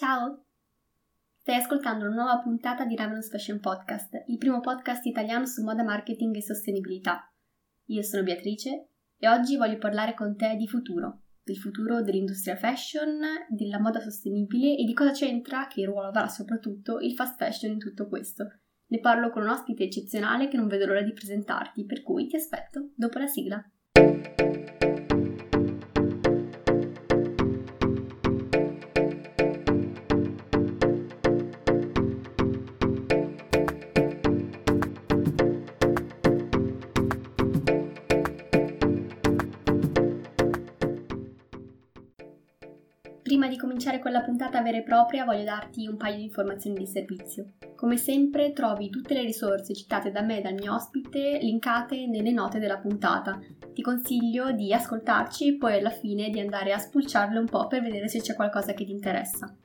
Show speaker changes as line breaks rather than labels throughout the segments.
Ciao! Stai ascoltando una nuova puntata di Ravenous Fashion Podcast, il primo podcast italiano su moda marketing e sostenibilità. Io sono Beatrice e oggi voglio parlare con te di futuro, del futuro dell'industria fashion, della moda sostenibile e di cosa c'entra, che ruolo avrà soprattutto il fast fashion in tutto questo. Ne parlo con un ospite eccezionale che non vedo l'ora di presentarti, per cui ti aspetto dopo la sigla. Prima di cominciare con la puntata vera e propria voglio darti un paio di informazioni di servizio. Come sempre trovi tutte le risorse citate da me e dal mio ospite linkate nelle note della puntata. Ti consiglio di ascoltarci e poi alla fine di andare a spulciarle un po' per vedere se c'è qualcosa che ti interessa.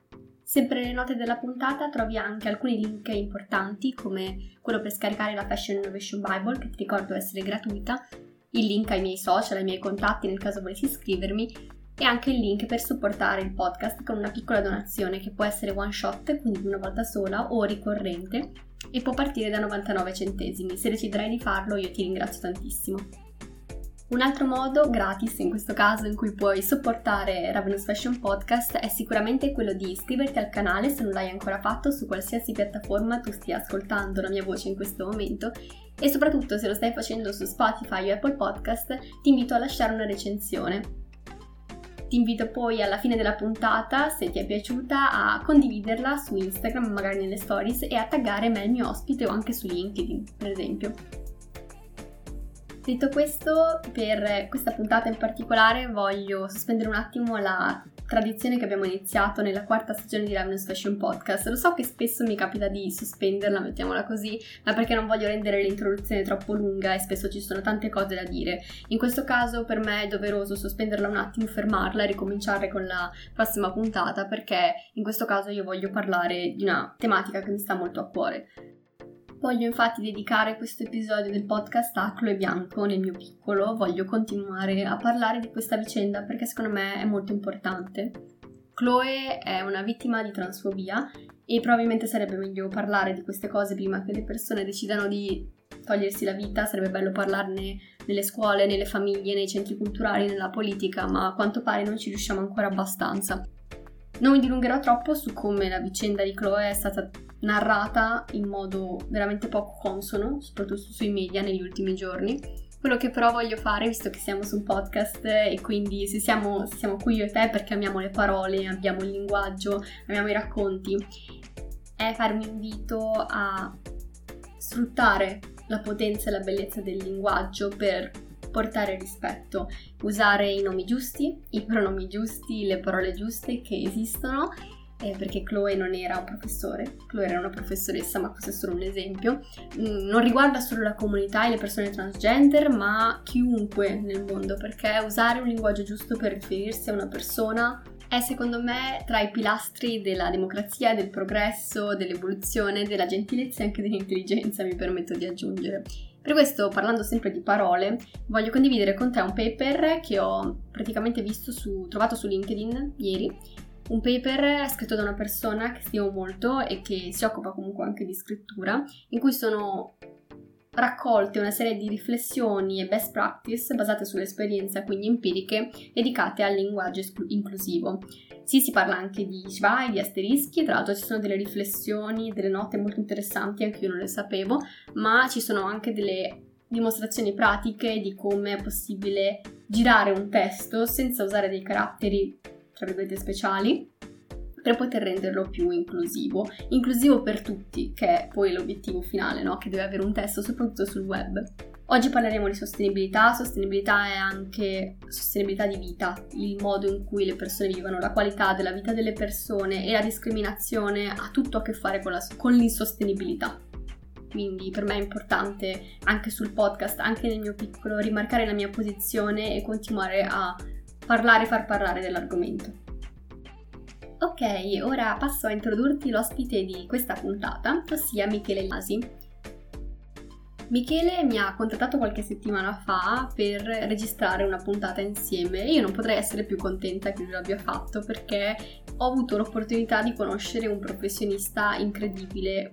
Sempre nelle note della puntata trovi anche alcuni link importanti come quello per scaricare la Fashion Innovation Bible che ti ricordo essere gratuita, il link ai miei social, ai miei contatti nel caso volessi iscrivermi e anche il link per supportare il podcast con una piccola donazione che può essere one shot, quindi una volta sola o ricorrente e può partire da 99 centesimi. Se deciderai di farlo io ti ringrazio tantissimo. Un altro modo, gratis in questo caso, in cui puoi supportare Ravenous Fashion Podcast è sicuramente quello di iscriverti al canale se non l'hai ancora fatto su qualsiasi piattaforma tu stia ascoltando la mia voce in questo momento e soprattutto se lo stai facendo su Spotify o Apple Podcast ti invito a lasciare una recensione ti invito poi alla fine della puntata, se ti è piaciuta, a condividerla su Instagram, magari nelle stories, e a taggare me il mio ospite o anche su LinkedIn, per esempio. Detto questo, per questa puntata in particolare voglio sospendere un attimo la tradizione che abbiamo iniziato nella quarta stagione di Ravenous Fashion Podcast. Lo so che spesso mi capita di sospenderla, mettiamola così, ma perché non voglio rendere l'introduzione troppo lunga e spesso ci sono tante cose da dire. In questo caso per me è doveroso sospenderla un attimo, fermarla e ricominciare con la prossima puntata perché in questo caso io voglio parlare di una tematica che mi sta molto a cuore. Voglio infatti dedicare questo episodio del podcast a Chloe Bianco nel mio piccolo, voglio continuare a parlare di questa vicenda perché secondo me è molto importante. Chloe è una vittima di transfobia e probabilmente sarebbe meglio parlare di queste cose prima che le persone decidano di togliersi la vita, sarebbe bello parlarne nelle scuole, nelle famiglie, nei centri culturali, nella politica, ma a quanto pare non ci riusciamo ancora abbastanza. Non mi dilungherò troppo su come la vicenda di Chloe è stata narrata in modo veramente poco consono, soprattutto sui media negli ultimi giorni. Quello che però voglio fare, visto che siamo su un podcast e quindi se siamo, se siamo qui io e te perché amiamo le parole, abbiamo il linguaggio, amiamo i racconti, è fare un invito a sfruttare la potenza e la bellezza del linguaggio per portare rispetto, usare i nomi giusti, i pronomi giusti, le parole giuste che esistono eh, perché Chloe non era un professore, Chloe era una professoressa, ma questo è solo un esempio. Mm, non riguarda solo la comunità e le persone transgender, ma chiunque nel mondo, perché usare un linguaggio giusto per riferirsi a una persona è secondo me tra i pilastri della democrazia, del progresso, dell'evoluzione, della gentilezza e anche dell'intelligenza, mi permetto di aggiungere. Per questo, parlando sempre di parole, voglio condividere con te un paper che ho praticamente visto su, trovato su LinkedIn ieri. Un paper scritto da una persona che stimo molto e che si occupa comunque anche di scrittura, in cui sono raccolte una serie di riflessioni e best practice basate sull'esperienza, quindi empiriche, dedicate al linguaggio inclusivo. Sì, si parla anche di Schwai, di asterischi, tra l'altro ci sono delle riflessioni, delle note molto interessanti, anche io non le sapevo, ma ci sono anche delle dimostrazioni pratiche di come è possibile girare un testo senza usare dei caratteri, tra virgolette, speciali, per poter renderlo più inclusivo. Inclusivo per tutti, che è poi l'obiettivo finale, no? Che deve avere un testo soprattutto sul web. Oggi parleremo di sostenibilità, sostenibilità è anche sostenibilità di vita, il modo in cui le persone vivono, la qualità della vita delle persone e la discriminazione ha tutto a che fare con, la, con l'insostenibilità. Quindi per me è importante anche sul podcast, anche nel mio piccolo, rimarcare la mia posizione e continuare a parlare e far parlare dell'argomento. Ok, ora passo a introdurti l'ospite di questa puntata, ossia Michele Lasi. Michele mi ha contattato qualche settimana fa per registrare una puntata insieme e io non potrei essere più contenta che lui l'abbia fatto perché ho avuto l'opportunità di conoscere un professionista incredibile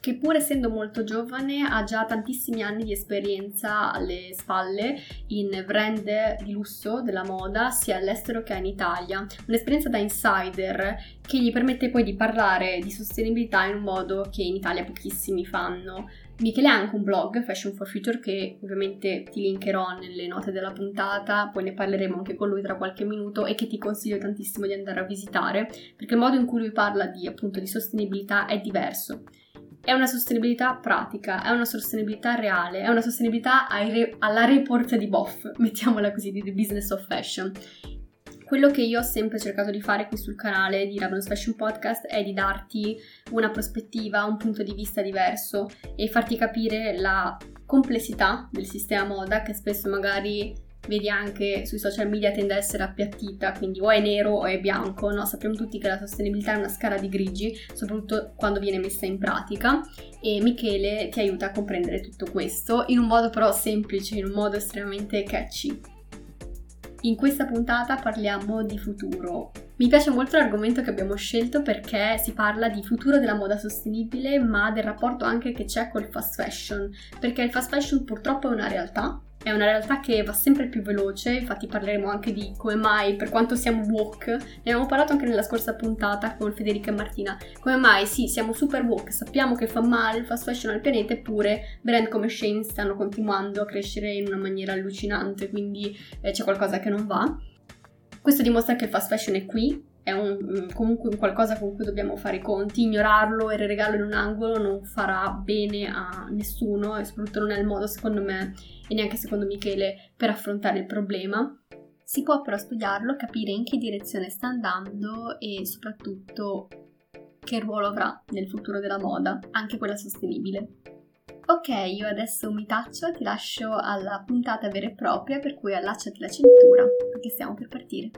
che pur essendo molto giovane ha già tantissimi anni di esperienza alle spalle in brand di lusso della moda sia all'estero che in Italia. Un'esperienza da insider che gli permette poi di parlare di sostenibilità in un modo che in Italia pochissimi fanno. Michele ha anche un blog, Fashion for Future, che ovviamente ti linkerò nelle note della puntata, poi ne parleremo anche con lui tra qualche minuto e che ti consiglio tantissimo di andare a visitare, perché il modo in cui lui parla di, appunto, di sostenibilità è diverso. È una sostenibilità pratica, è una sostenibilità reale, è una sostenibilità re- alla report di Boff, mettiamola così, di The Business of Fashion. Quello che io ho sempre cercato di fare qui sul canale di Ravenous Fashion Podcast è di darti una prospettiva, un punto di vista diverso e farti capire la complessità del sistema moda che spesso magari vedi anche sui social media tende a essere appiattita, quindi o è nero o è bianco, no? Sappiamo tutti che la sostenibilità è una scala di grigi, soprattutto quando viene messa in pratica e Michele ti aiuta a comprendere tutto questo in un modo però semplice, in un modo estremamente catchy. In questa puntata parliamo di futuro. Mi piace molto l'argomento che abbiamo scelto perché si parla di futuro della moda sostenibile, ma del rapporto anche che c'è col fast fashion, perché il fast fashion purtroppo è una realtà, è una realtà che va sempre più veloce, infatti parleremo anche di come mai, per quanto siamo woke, ne abbiamo parlato anche nella scorsa puntata con Federica e Martina, come mai sì, siamo super woke, sappiamo che fa male il fast fashion al pianeta, eppure brand come Shane stanno continuando a crescere in una maniera allucinante, quindi eh, c'è qualcosa che non va. Questo dimostra che il fast fashion è qui, è un, comunque qualcosa con cui dobbiamo fare i conti, ignorarlo e regarlo in un angolo non farà bene a nessuno e soprattutto non è il modo secondo me e neanche secondo Michele per affrontare il problema. Si può però studiarlo, capire in che direzione sta andando e soprattutto che ruolo avrà nel futuro della moda, anche quella sostenibile. Ok, io adesso mi taccio e ti lascio alla puntata vera e propria, per cui allacciati la cintura, perché stiamo per partire.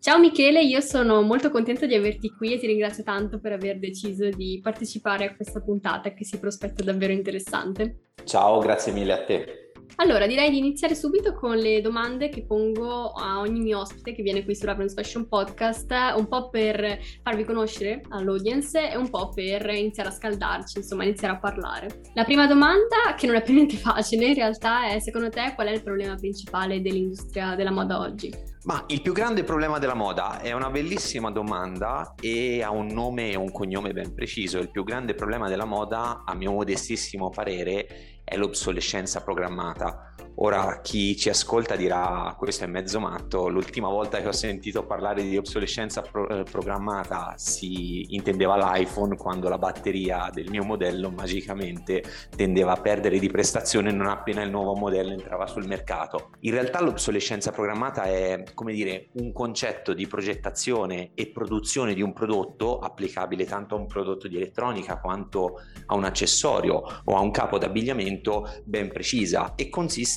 Ciao Michele, io sono molto contenta di averti qui e ti ringrazio tanto per aver deciso di partecipare a questa puntata che si prospetta davvero interessante.
Ciao, grazie mille a te.
Allora, direi di iniziare subito con le domande che pongo a ogni mio ospite che viene qui su Ravenous Fashion Podcast, un po' per farvi conoscere all'audience e un po' per iniziare a scaldarci, insomma, iniziare a parlare. La prima domanda, che non è per niente facile, in realtà è, secondo te, qual è il problema principale dell'industria della moda oggi?
Ma il più grande problema della moda è una bellissima domanda e ha un nome e un cognome ben preciso. Il più grande problema della moda, a mio modestissimo parere, è l'obsolescenza programmata. Ora chi ci ascolta dirà questo è mezzo matto, l'ultima volta che ho sentito parlare di obsolescenza pro- eh, programmata si intendeva l'iPhone quando la batteria del mio modello magicamente tendeva a perdere di prestazione non appena il nuovo modello entrava sul mercato. In realtà l'obsolescenza programmata è come dire un concetto di progettazione e produzione di un prodotto applicabile tanto a un prodotto di elettronica quanto a un accessorio o a un capo d'abbigliamento ben precisa e consiste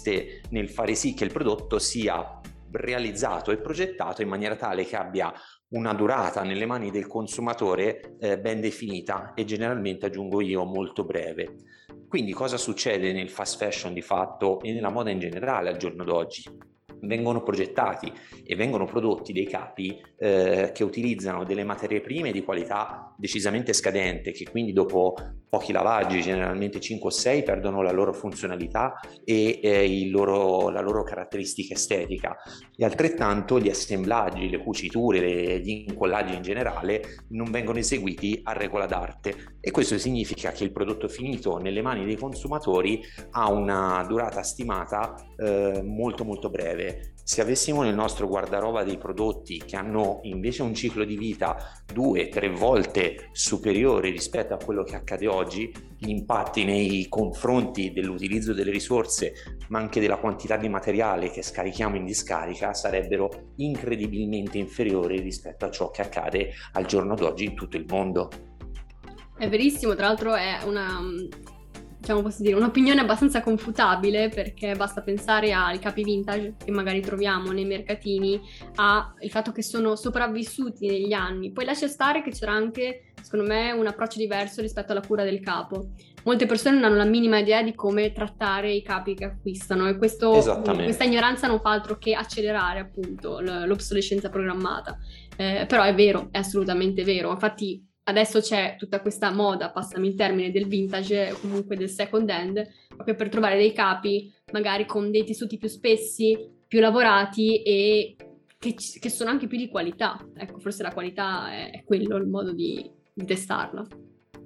nel fare sì che il prodotto sia realizzato e progettato in maniera tale che abbia una durata nelle mani del consumatore eh, ben definita e generalmente aggiungo io molto breve. Quindi cosa succede nel fast fashion di fatto e nella moda in generale al giorno d'oggi? Vengono progettati e vengono prodotti dei capi eh, che utilizzano delle materie prime di qualità decisamente scadente, che quindi dopo pochi lavaggi, generalmente 5 o 6, perdono la loro funzionalità e eh, loro, la loro caratteristica estetica. E altrettanto gli assemblaggi, le cuciture, le, gli incollaggi in generale non vengono eseguiti a regola d'arte. E questo significa che il prodotto finito nelle mani dei consumatori ha una durata stimata eh, molto molto breve se avessimo nel nostro guardaroba dei prodotti che hanno invece un ciclo di vita due, tre volte superiore rispetto a quello che accade oggi, gli impatti nei confronti dell'utilizzo delle risorse, ma anche della quantità di materiale che scarichiamo in discarica, sarebbero incredibilmente inferiori rispetto a ciò che accade al giorno d'oggi in tutto il mondo.
È verissimo, tra l'altro è una diciamo posso dire, un'opinione abbastanza confutabile perché basta pensare ai capi vintage che magari troviamo nei mercatini, al fatto che sono sopravvissuti negli anni. Poi lascia stare che c'era anche, secondo me, un approccio diverso rispetto alla cura del capo. molte persone non hanno la minima idea di come trattare i capi che acquistano e questo, questa ignoranza non fa altro che accelerare appunto l'obsolescenza programmata. Eh, però è vero, è assolutamente vero. Infatti adesso c'è tutta questa moda, passami il termine, del vintage o comunque del second hand, proprio per trovare dei capi magari con dei tessuti più spessi, più lavorati e che, che sono anche più di qualità. Ecco, forse la qualità è, è quello il modo di, di testarla.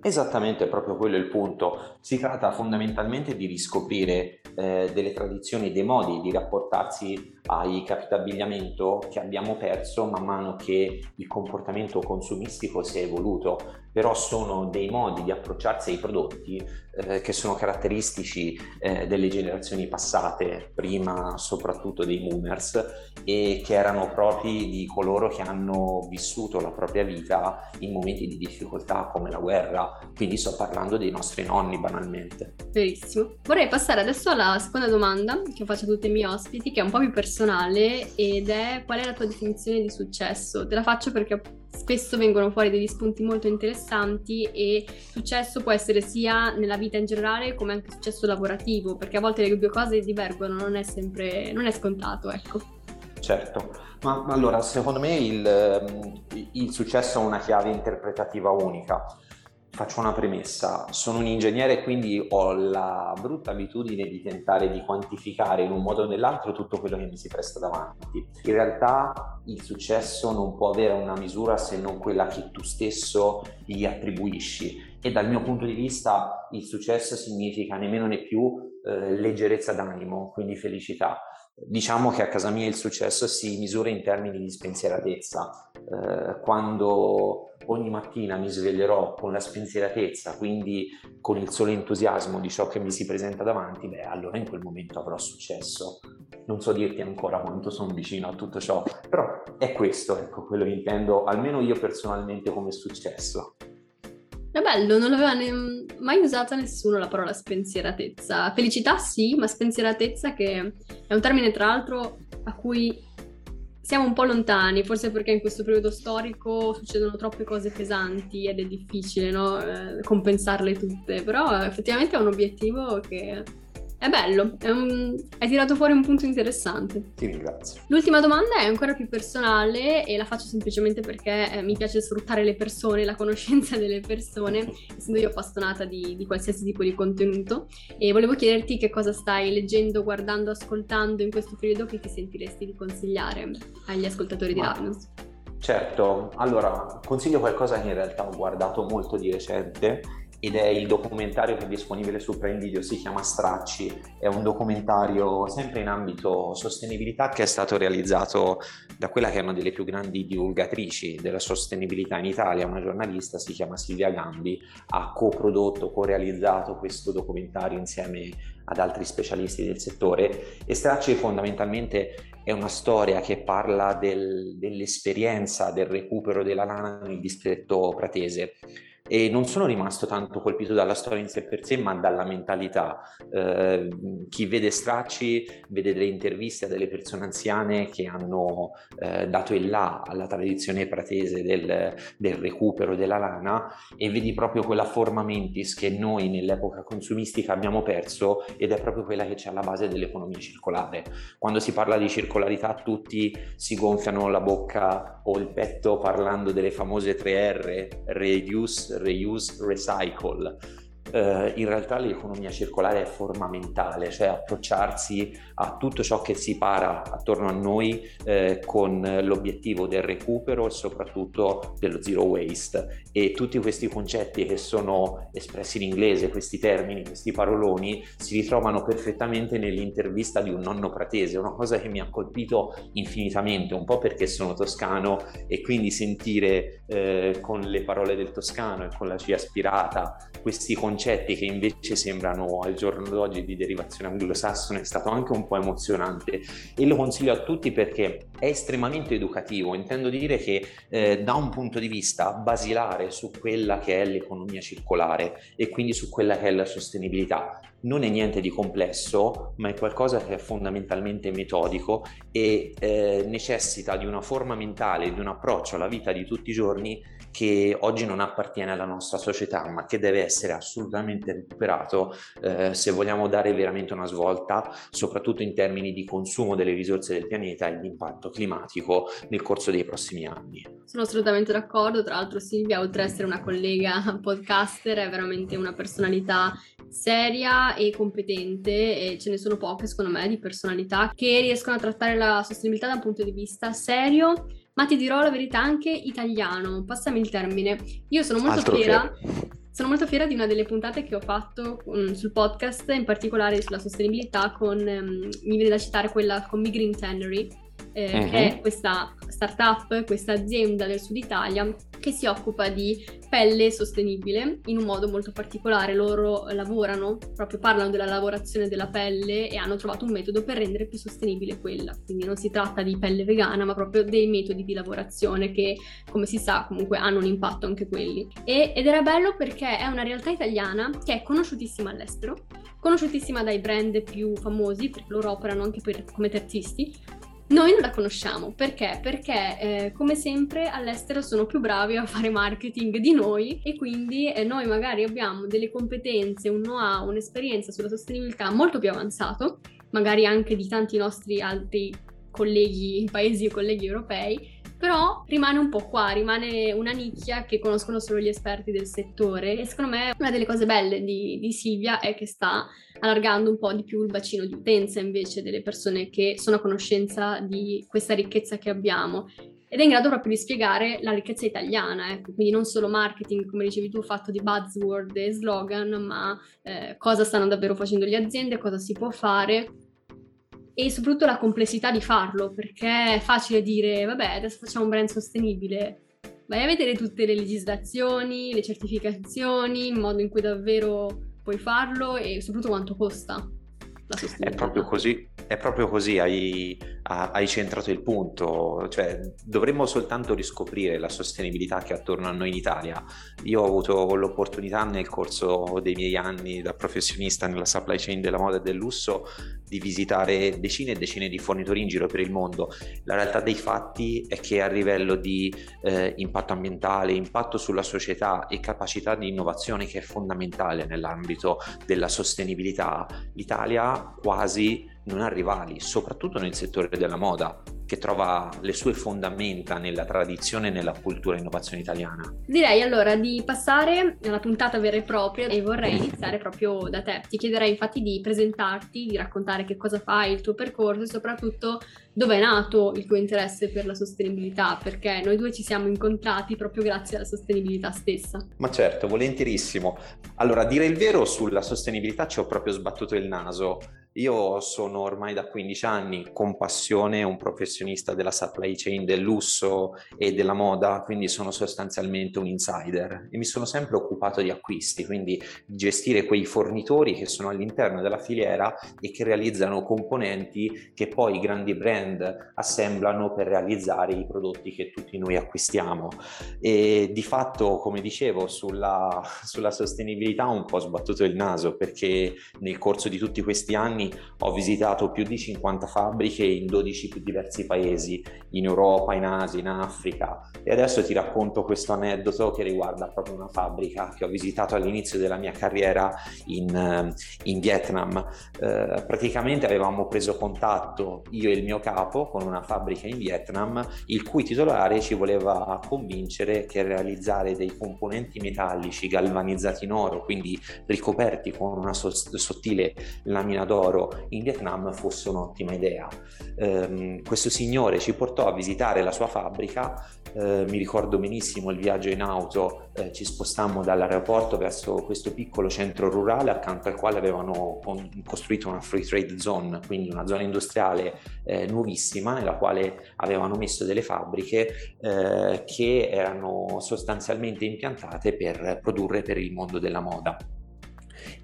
Esattamente, proprio quello è il punto. Si tratta fondamentalmente di riscoprire eh, delle tradizioni, dei modi di rapportarsi ai capi d'abbigliamento che abbiamo perso man mano che il comportamento consumistico si è evoluto, però sono dei modi di approcciarsi ai prodotti eh, che sono caratteristici eh, delle generazioni passate, prima soprattutto dei boomers, e che erano propri di coloro che hanno vissuto la propria vita in momenti di difficoltà come la guerra, quindi sto parlando dei nostri nonni banalmente.
Verissimo. Vorrei passare adesso alla seconda domanda che faccio a tutti i miei ospiti, che è un po' più personale ed è qual è la tua definizione di successo? Te la faccio perché spesso vengono fuori degli spunti molto interessanti e successo può essere sia nella vita in generale come anche successo lavorativo, perché a volte le due cose divergono, non è sempre, non è scontato, ecco.
Certo, ma, ma allora secondo me il, il successo ha una chiave interpretativa unica faccio una premessa, sono un ingegnere quindi ho la brutta abitudine di tentare di quantificare in un modo o nell'altro tutto quello che mi si presta davanti. In realtà il successo non può avere una misura se non quella che tu stesso gli attribuisci e dal mio punto di vista il successo significa nemmeno né più eh, leggerezza d'animo, quindi felicità. Diciamo che a casa mia il successo si misura in termini di spensieratezza. Eh, quando ogni mattina mi sveglierò con la spensieratezza, quindi con il solo entusiasmo di ciò che mi si presenta davanti, beh, allora in quel momento avrò successo. Non so dirti ancora quanto sono vicino a tutto ciò, però è questo, ecco, quello che intendo, almeno io personalmente come successo.
È bello, non l'aveva ne- mai usata nessuno la parola spensieratezza. Felicità sì, ma spensieratezza che è un termine tra l'altro a cui siamo un po' lontani, forse perché in questo periodo storico succedono troppe cose pesanti ed è difficile no? eh, compensarle tutte, però effettivamente è un obiettivo che è bello, è un... hai tirato fuori un punto interessante.
Ti ringrazio.
L'ultima domanda è ancora più personale e la faccio semplicemente perché eh, mi piace sfruttare le persone, la conoscenza delle persone, essendo io appassionata di, di, qualsiasi tipo di contenuto. E volevo chiederti che cosa stai leggendo, guardando, ascoltando in questo periodo che ti sentiresti di consigliare agli ascoltatori di Ravnus.
Certo, allora consiglio qualcosa che in realtà ho guardato molto di recente ed è il documentario che è disponibile su Prime Video, si chiama Stracci, è un documentario sempre in ambito sostenibilità che è stato realizzato da quella che è una delle più grandi divulgatrici della sostenibilità in Italia, una giornalista, si chiama Silvia Gambi, ha coprodotto, co-realizzato questo documentario insieme ad altri specialisti del settore. E Stracci fondamentalmente è una storia che parla del, dell'esperienza del recupero della lana nel distretto pratese e non sono rimasto tanto colpito dalla storia in sé per sé, ma dalla mentalità. Eh, chi vede stracci vede delle interviste a delle persone anziane che hanno eh, dato il là alla tradizione pratese del, del, recupero della lana e vedi proprio quella forma mentis che noi nell'epoca consumistica abbiamo perso ed è proprio quella che c'è alla base dell'economia circolare. Quando si parla di circolarità tutti si gonfiano la bocca o il petto parlando delle famose 3R, reduce, reuse, recycle eh, in realtà l'economia circolare è formamentale, cioè approcciarsi a tutto ciò che si para attorno a noi eh, con l'obiettivo del recupero e soprattutto dello zero waste. E tutti questi concetti che sono espressi in inglese, questi termini, questi paroloni, si ritrovano perfettamente nell'intervista di un nonno pratese, una cosa che mi ha colpito infinitamente, un po' perché sono toscano e quindi sentire eh, con le parole del toscano e con la C aspirata questi concetti che invece sembrano al giorno d'oggi di derivazione anglosassone è stato anche un po' emozionante e lo consiglio a tutti perché è estremamente educativo, intendo dire che eh, da un punto di vista basilare su quella che è l'economia circolare e quindi su quella che è la sostenibilità. Non è niente di complesso, ma è qualcosa che è fondamentalmente metodico e eh, necessita di una forma mentale, di un approccio alla vita di tutti i giorni che oggi non appartiene alla nostra società, ma che deve essere assolutamente recuperato eh, se vogliamo dare veramente una svolta, soprattutto in termini di consumo delle risorse del pianeta e di impatto climatico nel corso dei prossimi anni.
Sono assolutamente d'accordo, tra l'altro Silvia, oltre ad essere una collega podcaster, è veramente una personalità seria e competente e ce ne sono poche secondo me di personalità che riescono a trattare la sostenibilità da un punto di vista serio ma ti dirò la verità anche italiano, passami il termine. Io sono molto Altro fiera. Che... Sono molto fiera di una delle puntate che ho fatto um, sul podcast, in particolare sulla sostenibilità, con, um, mi viene da citare quella con Mi Green Tannery, eh, uh-huh. che è questa startup, questa azienda del sud Italia che si occupa di pelle sostenibile in un modo molto particolare. Loro lavorano, proprio parlano della lavorazione della pelle e hanno trovato un metodo per rendere più sostenibile quella. Quindi non si tratta di pelle vegana, ma proprio dei metodi di lavorazione che, come si sa, comunque hanno un impatto anche quelli. E, ed era bello perché è una realtà italiana che è conosciutissima all'estero, conosciutissima dai brand più famosi, perché loro operano anche per, come terzisti, noi non la conosciamo perché? Perché eh, come sempre all'estero sono più bravi a fare marketing di noi e quindi eh, noi magari abbiamo delle competenze, un know-how, un'esperienza sulla sostenibilità molto più avanzato, magari anche di tanti nostri altri colleghi, paesi e colleghi europei, però rimane un po' qua, rimane una nicchia che conoscono solo gli esperti del settore. E secondo me una delle cose belle di, di Silvia è che sta allargando un po' di più il bacino di utenza invece delle persone che sono a conoscenza di questa ricchezza che abbiamo. Ed è in grado proprio di spiegare la ricchezza italiana, ecco, quindi non solo marketing, come dicevi tu, fatto di buzzword e slogan, ma eh, cosa stanno davvero facendo le aziende, cosa si può fare e soprattutto la complessità di farlo, perché è facile dire, vabbè, adesso facciamo un brand sostenibile, vai a vedere tutte le legislazioni, le certificazioni, il modo in cui davvero puoi farlo e soprattutto quanto costa la.
È proprio così, è proprio così, hai, hai centrato il punto, cioè dovremmo soltanto riscoprire la sostenibilità che è attorno a noi in Italia. Io ho avuto l'opportunità nel corso dei miei anni da professionista nella supply chain della moda e del lusso di visitare decine e decine di fornitori in giro per il mondo. La realtà dei fatti è che a livello di eh, impatto ambientale, impatto sulla società e capacità di innovazione che è fondamentale nell'ambito della sostenibilità, l'Italia quasi non ha rivali, soprattutto nel settore della moda che trova le sue fondamenta nella tradizione e nella cultura e innovazione italiana.
Direi allora di passare alla puntata vera e propria e vorrei iniziare proprio da te. Ti chiederei infatti di presentarti, di raccontare che cosa fai, il tuo percorso e soprattutto dove è nato il tuo interesse per la sostenibilità, perché noi due ci siamo incontrati proprio grazie alla sostenibilità stessa.
Ma certo, volentierissimo. Allora, a dire il vero, sulla sostenibilità ci ho proprio sbattuto il naso. Io sono ormai da 15 anni con passione un professionista della supply chain del lusso e della moda, quindi sono sostanzialmente un insider e mi sono sempre occupato di acquisti, quindi di gestire quei fornitori che sono all'interno della filiera e che realizzano componenti che poi i grandi brand assemblano per realizzare i prodotti che tutti noi acquistiamo. E di fatto, come dicevo, sulla, sulla sostenibilità ho un po' sbattuto il naso perché nel corso di tutti questi anni ho visitato più di 50 fabbriche in 12 più diversi paesi, in Europa, in Asia, in Africa e adesso ti racconto questo aneddoto che riguarda proprio una fabbrica che ho visitato all'inizio della mia carriera in, eh, in Vietnam. Eh, praticamente avevamo preso contatto io e il mio capo con una fabbrica in Vietnam il cui titolare ci voleva convincere che realizzare dei componenti metallici galvanizzati in oro, quindi ricoperti con una sottile lamina d'oro lavoro in Vietnam fosse un'ottima idea. Eh, questo signore ci portò a visitare la sua fabbrica, eh, mi ricordo benissimo il viaggio in auto, eh, ci spostammo dall'aeroporto verso questo piccolo centro rurale accanto al quale avevano con- costruito una free trade zone, quindi una zona industriale eh, nuovissima nella quale avevano messo delle fabbriche eh, che erano sostanzialmente impiantate per produrre per il mondo della moda.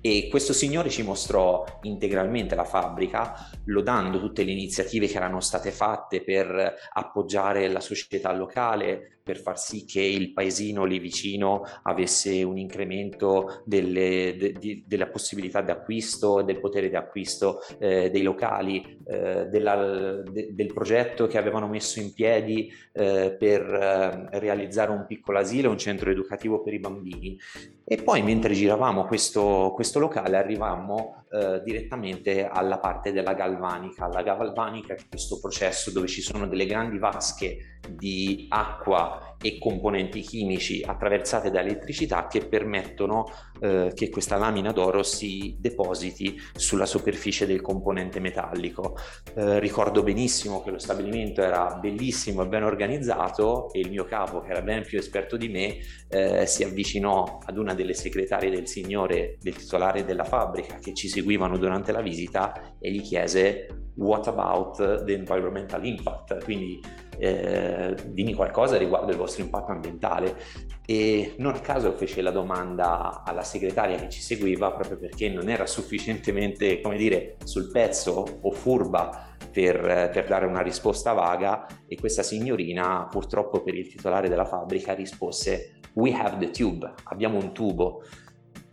E questo signore ci mostrò integralmente la fabbrica, lodando tutte le iniziative che erano state fatte per appoggiare la società locale, per far sì che il paesino lì vicino avesse un incremento delle, de, de, della possibilità di acquisto e del potere di acquisto eh, dei locali, eh, della, de, del progetto che avevano messo in piedi eh, per eh, realizzare un piccolo asilo, un centro educativo per i bambini. E poi mentre giravamo questo, questo locale arrivavamo eh, direttamente alla parte della galvanica. La galvanica è questo processo dove ci sono delle grandi vasche di acqua e componenti chimici attraversate da elettricità che permettono eh, che questa lamina d'oro si depositi sulla superficie del componente metallico. Eh, ricordo benissimo che lo stabilimento era bellissimo e ben organizzato e il mio capo, che era ben più esperto di me, eh, si avvicinò ad una delle segretarie del signore, del titolare della fabbrica, che ci seguivano durante la visita e gli chiese what about the environmental impact? Quindi eh, dimmi qualcosa riguardo il vostro impatto ambientale. E non a caso fece la domanda alla segretaria che ci seguiva proprio perché non era sufficientemente, come dire, sul pezzo o furba per, per, dare una risposta vaga e questa signorina purtroppo per il titolare della fabbrica rispose We have the tube, abbiamo un tubo.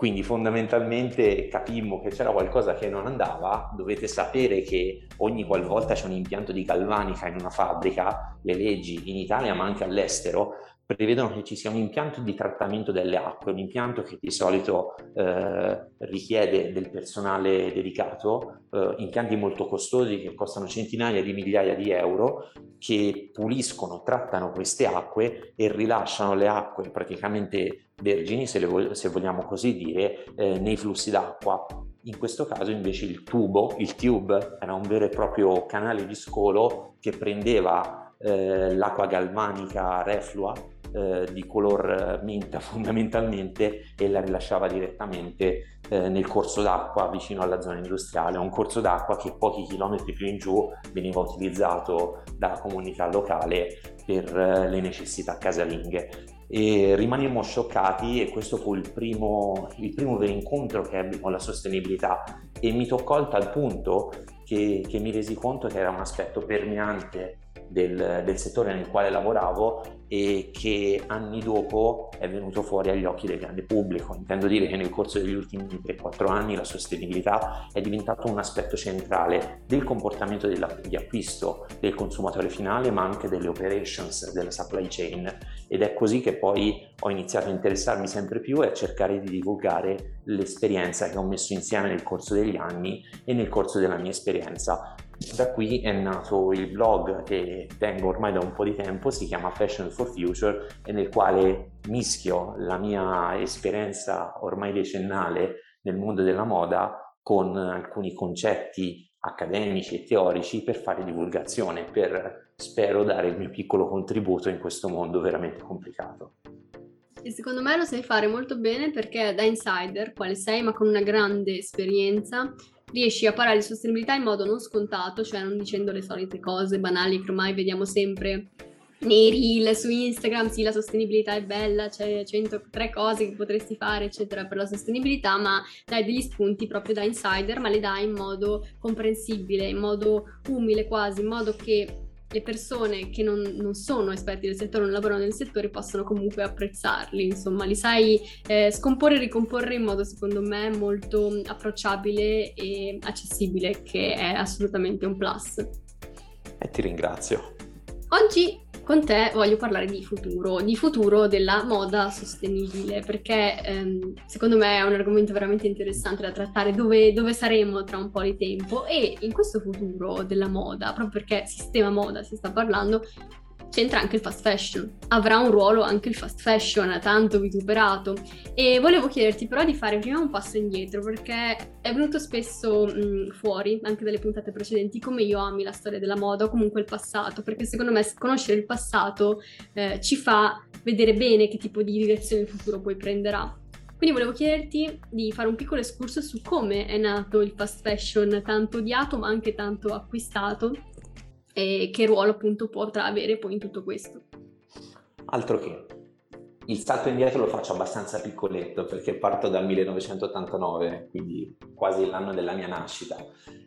Quindi fondamentalmente capimmo che c'era qualcosa che non andava, dovete sapere che ogni qualvolta c'è un impianto di galvanica in una fabbrica, le leggi in Italia ma anche all'estero prevedono che ci sia un impianto di trattamento delle acque, un impianto che di solito eh, richiede del personale dedicato, eh, impianti molto costosi che costano centinaia di migliaia di euro, che puliscono, trattano queste acque e rilasciano le acque praticamente vergini, se, le, se vogliamo così dire, eh, nei flussi d'acqua. In questo caso invece il tubo, il tube, era un vero e proprio canale di scolo che prendeva eh, l'acqua galvanica reflua eh, di color menta fondamentalmente e la rilasciava direttamente eh, nel corso d'acqua vicino alla zona industriale, un corso d'acqua che pochi chilometri più in giù veniva utilizzato dalla comunità locale per eh, le necessità casalinghe. E rimanemmo scioccati e questo fu il primo, il primo vero incontro che ebbi con la sostenibilità. E mi toccò al tal punto che, che mi resi conto che era un aspetto permeante del, del, settore nel quale lavoravo e che anni dopo è venuto fuori agli occhi del grande pubblico. Intendo dire che nel corso degli ultimi 3-4 anni la sostenibilità è diventato un aspetto centrale del comportamento di acquisto del consumatore finale, ma anche delle operations, della supply chain. Ed è così che poi ho iniziato a interessarmi sempre più e a cercare di divulgare l'esperienza che ho messo insieme nel corso degli anni e nel corso della mia esperienza da qui è nato il blog che tengo ormai da un po' di tempo, si chiama Fashion for Future e nel quale mischio la mia esperienza ormai decennale nel mondo della moda con alcuni concetti accademici e teorici per fare divulgazione, per spero dare il mio piccolo contributo in questo mondo veramente complicato.
E secondo me lo sai fare molto bene perché da insider, quale sei, ma con una grande esperienza, riesci a parlare di sostenibilità in modo non scontato, cioè non dicendo le solite cose banali che ormai vediamo sempre nei reel su Instagram, sì la sostenibilità è bella, c'è 103 cose che potresti fare eccetera per la sostenibilità, ma dai degli spunti proprio da insider, ma le dai in modo comprensibile, in modo umile quasi, in modo che le persone che non, non, sono esperti del settore, non lavorano nel settore, possono comunque apprezzarli, insomma, li sai eh, scomporre e ricomporre in modo secondo me molto approcciabile e accessibile, che è assolutamente un plus.
E ti ringrazio.
Oggi con te voglio parlare di futuro, di futuro della moda sostenibile, perché ehm, secondo me è un argomento veramente interessante da trattare, dove, dove, saremo tra un po' di tempo. E in questo futuro della moda, proprio perché sistema moda si sta parlando, c'entra anche il fast fashion. Avrà un ruolo anche il fast fashion, tanto vituperato. E volevo chiederti però di fare prima un passo indietro, perché è venuto spesso mh, fuori, anche dalle puntate precedenti, come io ami la storia della moda o comunque il passato, perché secondo me conoscere il passato eh, ci fa vedere bene che tipo di direzione il futuro poi prenderà. Quindi volevo chiederti di fare un piccolo escurso su come è nato il fast fashion, tanto odiato ma anche tanto acquistato, e che ruolo appunto potrà avere poi in tutto questo.
Altro che. Il salto indietro lo faccio abbastanza piccoletto perché parto dal 1989, quindi quasi l'anno della mia nascita.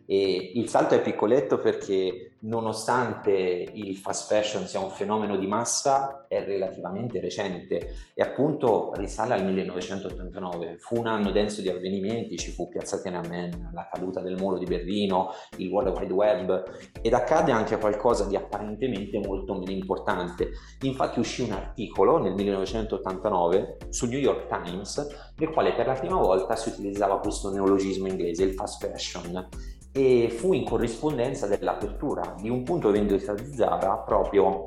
E il salto è piccoletto perché nonostante il fast fashion sia un fenomeno di massa, è relativamente recente e appunto risale al 1989. Fu un anno denso di avvenimenti, ci fu Piazza Tiananmen, la caduta del muro di Berlino, il World Wide Web ed accade anche qualcosa di apparentemente molto meno importante. Infatti uscì un articolo nel 1989 su New York Times nel quale per la prima volta si utilizzava questo neologismo inglese, il fast fashion e fu in corrispondenza dell'apertura di un punto vendita di Zara proprio,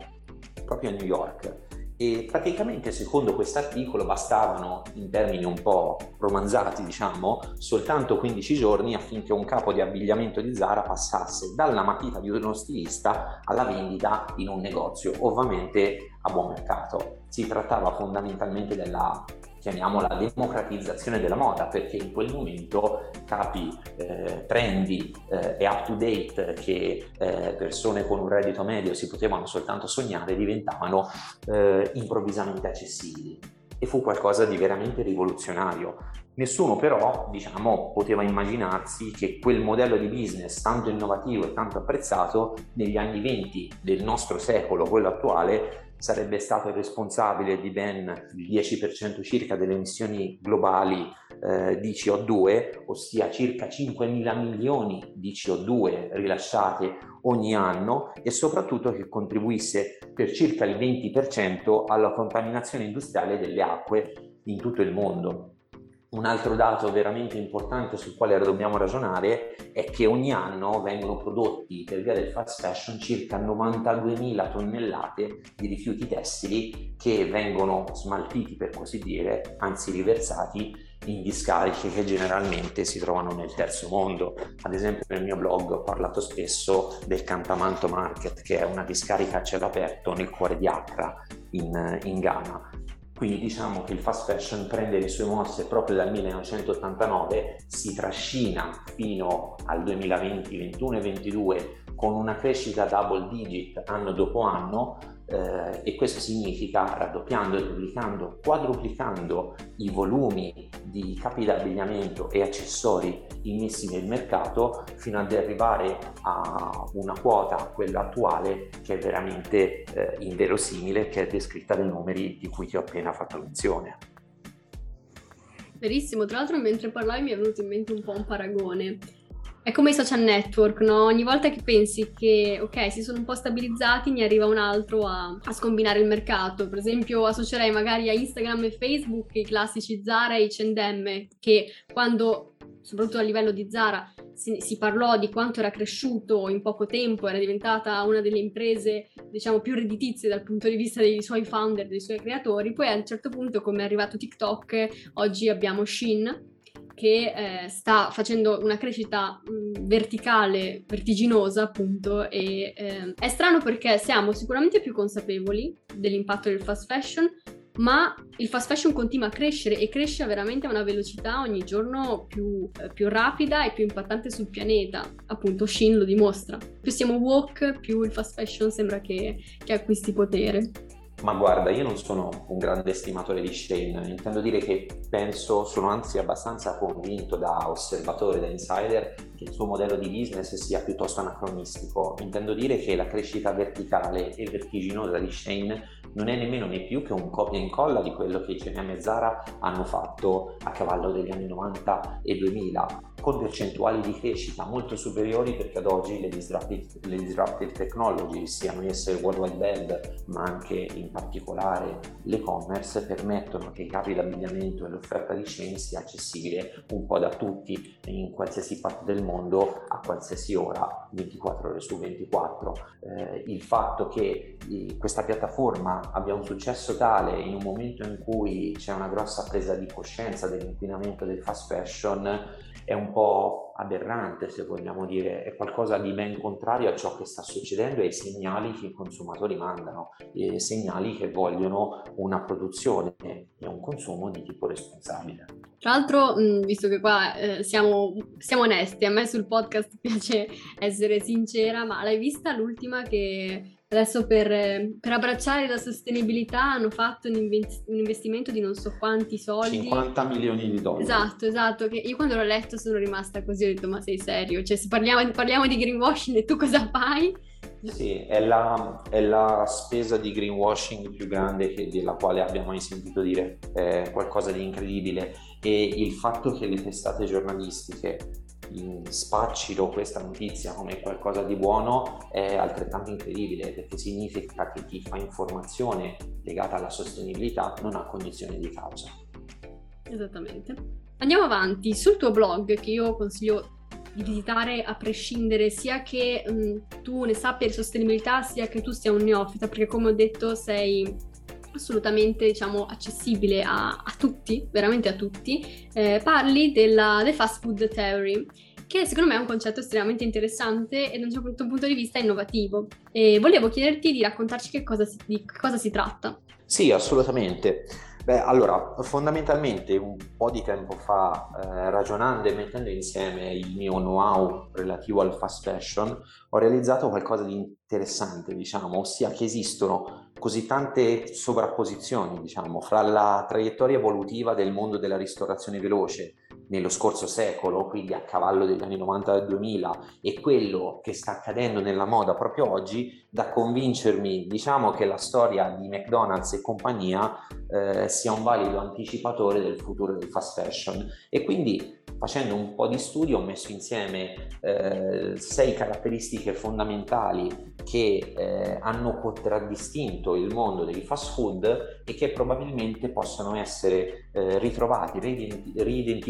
proprio a New York. E praticamente, secondo questo articolo, bastavano, in termini un po' romanzati, diciamo, soltanto 15 giorni affinché un capo di abbigliamento di Zara passasse dalla matita di uno stilista alla vendita in un negozio, ovviamente a buon mercato. Si trattava fondamentalmente della chiamiamola democratizzazione della moda, perché in quel momento capi eh, trendy eh, e up to date che eh, persone con un reddito medio si potevano soltanto sognare diventavano eh, improvvisamente accessibili e fu qualcosa di veramente rivoluzionario. Nessuno però, diciamo, poteva immaginarsi che quel modello di business tanto innovativo e tanto apprezzato negli anni 20 del nostro secolo, quello attuale, sarebbe stato il responsabile di ben il 10% circa delle emissioni globali eh, di CO2, ossia circa 5 mila milioni di CO2 rilasciate ogni anno e soprattutto che contribuisse per circa il 20% alla contaminazione industriale delle acque in tutto il mondo. Un altro dato veramente importante sul quale dobbiamo ragionare è che ogni anno vengono prodotti per via del fast fashion circa 92.000 tonnellate di rifiuti tessili che vengono smaltiti per così dire, anzi riversati in discariche che generalmente si trovano nel terzo mondo. Ad esempio nel mio blog ho parlato spesso del Cantamanto Market che è una discarica a cielo aperto nel cuore di Accra in, in Ghana quindi diciamo che il fast fashion prende le sue mosse proprio dal 1989, si trascina fino al 2020, 2021 e 2022 con una crescita double digit anno dopo anno eh, e questo significa raddoppiando, duplicando, quadruplicando i volumi di capi d'abbigliamento e accessori immessi nel mercato fino ad arrivare a una quota, quella attuale, che è veramente eh, inverosimile, che è descritta dai numeri di cui ti ho appena fatto menzione.
Verissimo, tra l'altro mentre parlavi mi è venuto in mente un po' un paragone è come i social network, no? Ogni volta che pensi che, ok, si sono un po' stabilizzati, ne arriva un altro a, a scombinare il mercato. Per esempio, associerei magari a Instagram e Facebook i classici Zara e i H&M, che quando, soprattutto a livello di Zara, si, si, parlò di quanto era cresciuto in poco tempo, era diventata una delle imprese, diciamo, più redditizie dal punto di vista dei suoi founder, dei suoi creatori. Poi a un certo punto, come è arrivato TikTok, oggi abbiamo Shin, che eh, sta facendo una crescita mh, verticale, vertiginosa appunto e eh, è strano perché siamo sicuramente più consapevoli dell'impatto del fast fashion, ma il fast fashion continua a crescere e cresce veramente a una velocità ogni giorno più, eh, più rapida e più impattante sul pianeta. Appunto, Shin lo dimostra. Più siamo woke, più il fast fashion sembra che, che acquisti potere.
Ma guarda, io non sono un grande estimatore di Shane, intendo dire che penso, sono anzi abbastanza convinto da osservatore, da insider, che il suo modello di business sia piuttosto anacronistico. Intendo dire che la crescita verticale e vertiginosa di Shane non è nemmeno né più che un copia e incolla di quello che H&M e Zara hanno fatto a cavallo degli anni 90 e 2000 con percentuali di crescita molto superiori perché ad oggi le disruptive, le disruptive technology, siano esse il World Wide Web ma anche in particolare l'e-commerce, permettono che i capi d'abbigliamento e l'offerta di chain sia accessibile un po' da tutti in qualsiasi parte del mondo a qualsiasi ora, 24 ore su 24. Eh, il fatto che eh, questa piattaforma abbia un successo tale in un momento in cui c'è una grossa presa di coscienza dell'inquinamento del fast fashion è un po' aberrante, se vogliamo dire, è qualcosa di ben contrario a ciò che sta succedendo e ai segnali che i consumatori mandano, segnali che vogliono una produzione e un consumo di tipo responsabile.
Tra l'altro, visto che qua eh, siamo, siamo onesti, a me sul podcast piace essere sincera, ma l'hai vista l'ultima che Adesso per, per, abbracciare la sostenibilità hanno fatto un, investimento di non so quanti soldi.
50 milioni di dollari.
Esatto, esatto. Che io quando l'ho letto sono rimasta così, ho detto ma sei serio? Cioè se parliamo, parliamo di greenwashing e tu cosa fai?
Sì, è la, è la, spesa di greenwashing più grande che, della quale abbiamo mai sentito dire, è qualcosa di incredibile e il fatto che le testate giornalistiche spaccino questa notizia come qualcosa di buono è altrettanto incredibile perché significa che chi fa informazione legata alla sostenibilità non ha cognizione di causa.
Esattamente. Andiamo avanti. Sul tuo blog, che io consiglio di visitare a prescindere sia che mh, tu ne sappia di sostenibilità sia che tu sia un neofita, perché come ho detto sei assolutamente diciamo accessibile a, a tutti, veramente a tutti, eh, parli della the fast food theory che secondo me è un concetto estremamente interessante e da un certo punto di vista innovativo. E volevo chiederti di raccontarci che cosa si, di cosa si tratta.
Sì, assolutamente. Beh, allora, fondamentalmente un po' di tempo fa, eh, ragionando e mettendo insieme il mio know-how relativo al fast fashion, ho realizzato qualcosa di interessante, diciamo, ossia che esistono così tante sovrapposizioni, diciamo, fra la traiettoria evolutiva del mondo della ristorazione veloce nello scorso secolo, quindi a cavallo degli anni 90 e 2000, e quello che sta accadendo nella moda proprio oggi, da convincermi, diciamo, che la storia di McDonald's e compagnia eh, sia un valido anticipatore del futuro del fast fashion. E quindi facendo un po' di studio ho messo insieme eh, sei caratteristiche fondamentali che eh, hanno contraddistinto il mondo dei fast food e che probabilmente possono essere eh, ritrovati,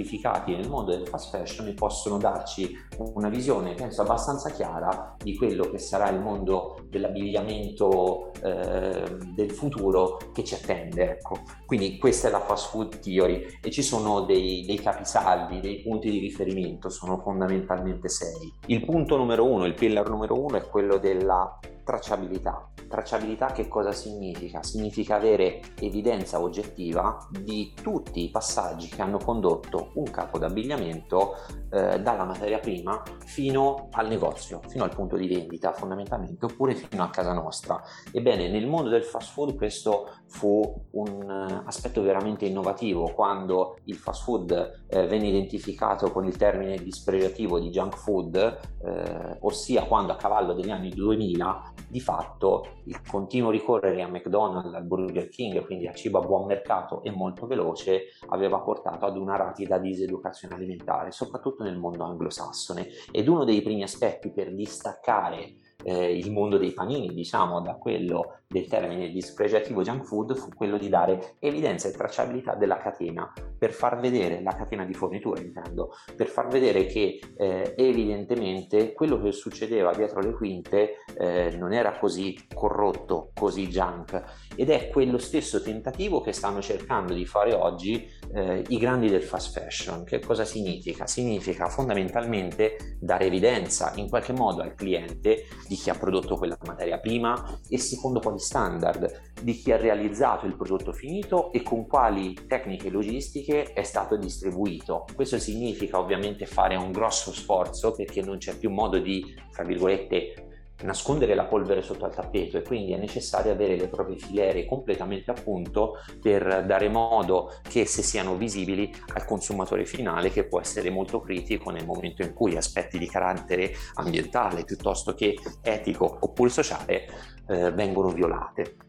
ridentificati nel mondo del fast fashion e possono darci una visione, penso, abbastanza chiara di quello che sarà il mondo dell'abbigliamento eh, del futuro che ci attende. Ecco. Quindi questa è la fast food theory e ci sono dei, dei capisaldi, dei punti di riferimento, sono fondamentalmente sei. Il punto numero uno, il pillar numero uno è quello della tracciabilità. Tracciabilità che cosa significa? Significa avere evidenza oggettiva di tutti i passaggi che hanno condotto un capo d'abbigliamento eh, dalla materia prima fino al negozio, fino al punto di vendita fondamentalmente, oppure fino a casa nostra. Ebbene, nel mondo del fast food questo fu un uh, aspetto veramente innovativo quando il fast food eh, venne identificato con il termine dispregiativo di junk food, eh, ossia quando a cavallo degli anni 2000 di fatto il continuo ricorrere a McDonald's, al Burger King, quindi a cibo a buon mercato e molto veloce, aveva portato ad una rapida diseducazione alimentare, soprattutto nel mondo anglosassone. Ed uno dei primi aspetti per distaccare eh, il mondo dei panini, diciamo, da quello del termine dispregiativo junk food fu quello di dare evidenza e tracciabilità della catena per far vedere la catena di fornitura intendo per far vedere che eh, evidentemente quello che succedeva dietro le quinte eh, non era così corrotto così junk ed è quello stesso tentativo che stanno cercando di fare oggi eh, i grandi del fast fashion che cosa significa? significa fondamentalmente dare evidenza in qualche modo al cliente di chi ha prodotto quella materia prima e secondo quali standard di chi ha realizzato il prodotto finito e con quali tecniche logistiche è stato distribuito. Questo significa ovviamente fare un grosso sforzo perché non c'è più modo di, tra virgolette, nascondere la polvere sotto al tappeto e quindi è necessario avere le proprie filiere completamente a punto per dare modo che esse siano visibili al consumatore finale che può essere molto critico nel momento in cui aspetti di carattere ambientale piuttosto che etico oppure sociale eh, vengono violate.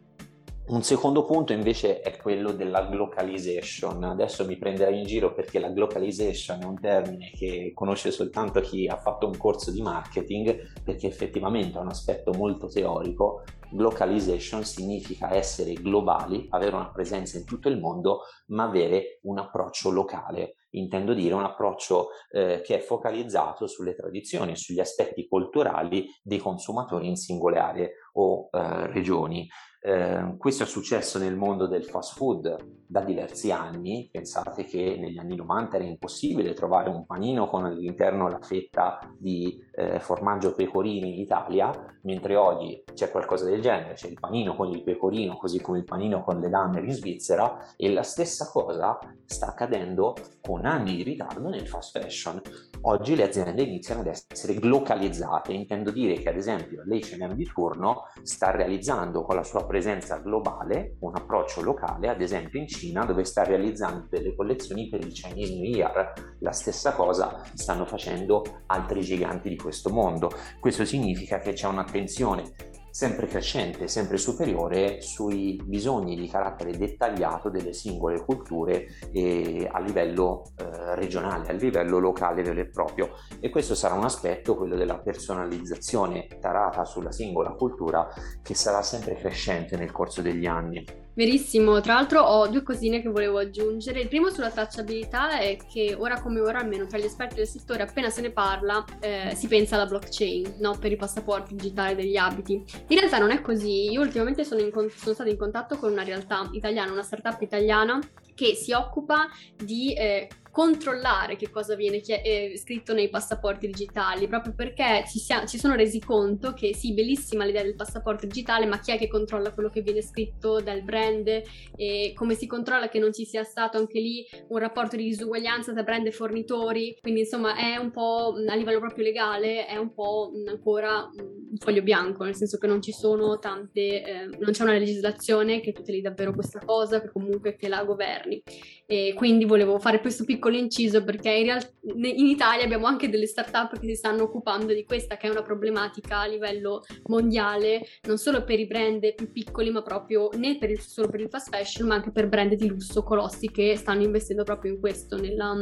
Un secondo punto invece è quello della globalization. Adesso mi prenderai in giro perché la globalization è un termine che conosce soltanto chi ha fatto un corso di marketing, perché effettivamente è un aspetto molto teorico. Globalization significa essere globali, avere una presenza in tutto il mondo, ma avere un approccio locale. Intendo dire un approccio eh, che è focalizzato sulle tradizioni sugli aspetti culturali dei consumatori in singole aree o eh, regioni. Eh, questo è successo nel mondo del fast food da diversi anni. Pensate che negli anni 90 era impossibile trovare un panino con all'interno la fetta di eh, formaggio pecorino in Italia, mentre oggi c'è qualcosa del genere, c'è il panino con il pecorino, così come il panino con le damme in Svizzera, e la stessa cosa sta accadendo con anni di ritardo nel fast fashion. Oggi le aziende iniziano ad essere localizzate, intendo dire che ad esempio l'H&M di turno sta realizzando con la sua presenza presenza globale, un approccio locale, ad esempio in Cina dove sta realizzando delle collezioni per il Chinese New Year. La stessa cosa stanno facendo altri giganti di questo mondo. Questo significa che c'è un'attenzione sempre crescente, sempre superiore sui bisogni di carattere dettagliato delle singole culture eh, a livello eh, regionale, a livello locale vero e proprio. E questo sarà un aspetto, quello della personalizzazione tarata sulla singola cultura, che sarà sempre crescente nel corso degli anni.
Verissimo, tra l'altro ho due cosine che volevo aggiungere. Il primo sulla tracciabilità è che ora come ora, almeno tra gli esperti del settore, appena se ne parla, eh, si pensa alla blockchain, no? Per i passaporti digitali degli abiti. In realtà non è così. Io ultimamente sono, con- sono stata in contatto con una realtà italiana, una startup italiana che si occupa di eh, controllare che cosa viene chi- eh, scritto nei passaporti digitali, proprio perché ci, sia- ci, sono resi conto che sì, bellissima l'idea del passaporto digitale, ma chi è che controlla quello che viene scritto dal brand e come si controlla che non ci sia stato anche lì un rapporto di disuguaglianza tra brand e fornitori, quindi insomma è un po' a livello proprio legale, è un po' ancora un foglio bianco, nel senso che non ci sono tante, eh, non c'è una legislazione che tuteli davvero questa cosa, che comunque che la governi. E quindi volevo fare questo piccolo piccolo inciso perché in, real- in Italia abbiamo anche delle start-up che si stanno occupando di questa che è una problematica a livello mondiale, non solo per i brand più piccoli, ma proprio né per il, solo per il fast fashion, ma anche per brand di lusso colossi che stanno investendo proprio in questo, nella,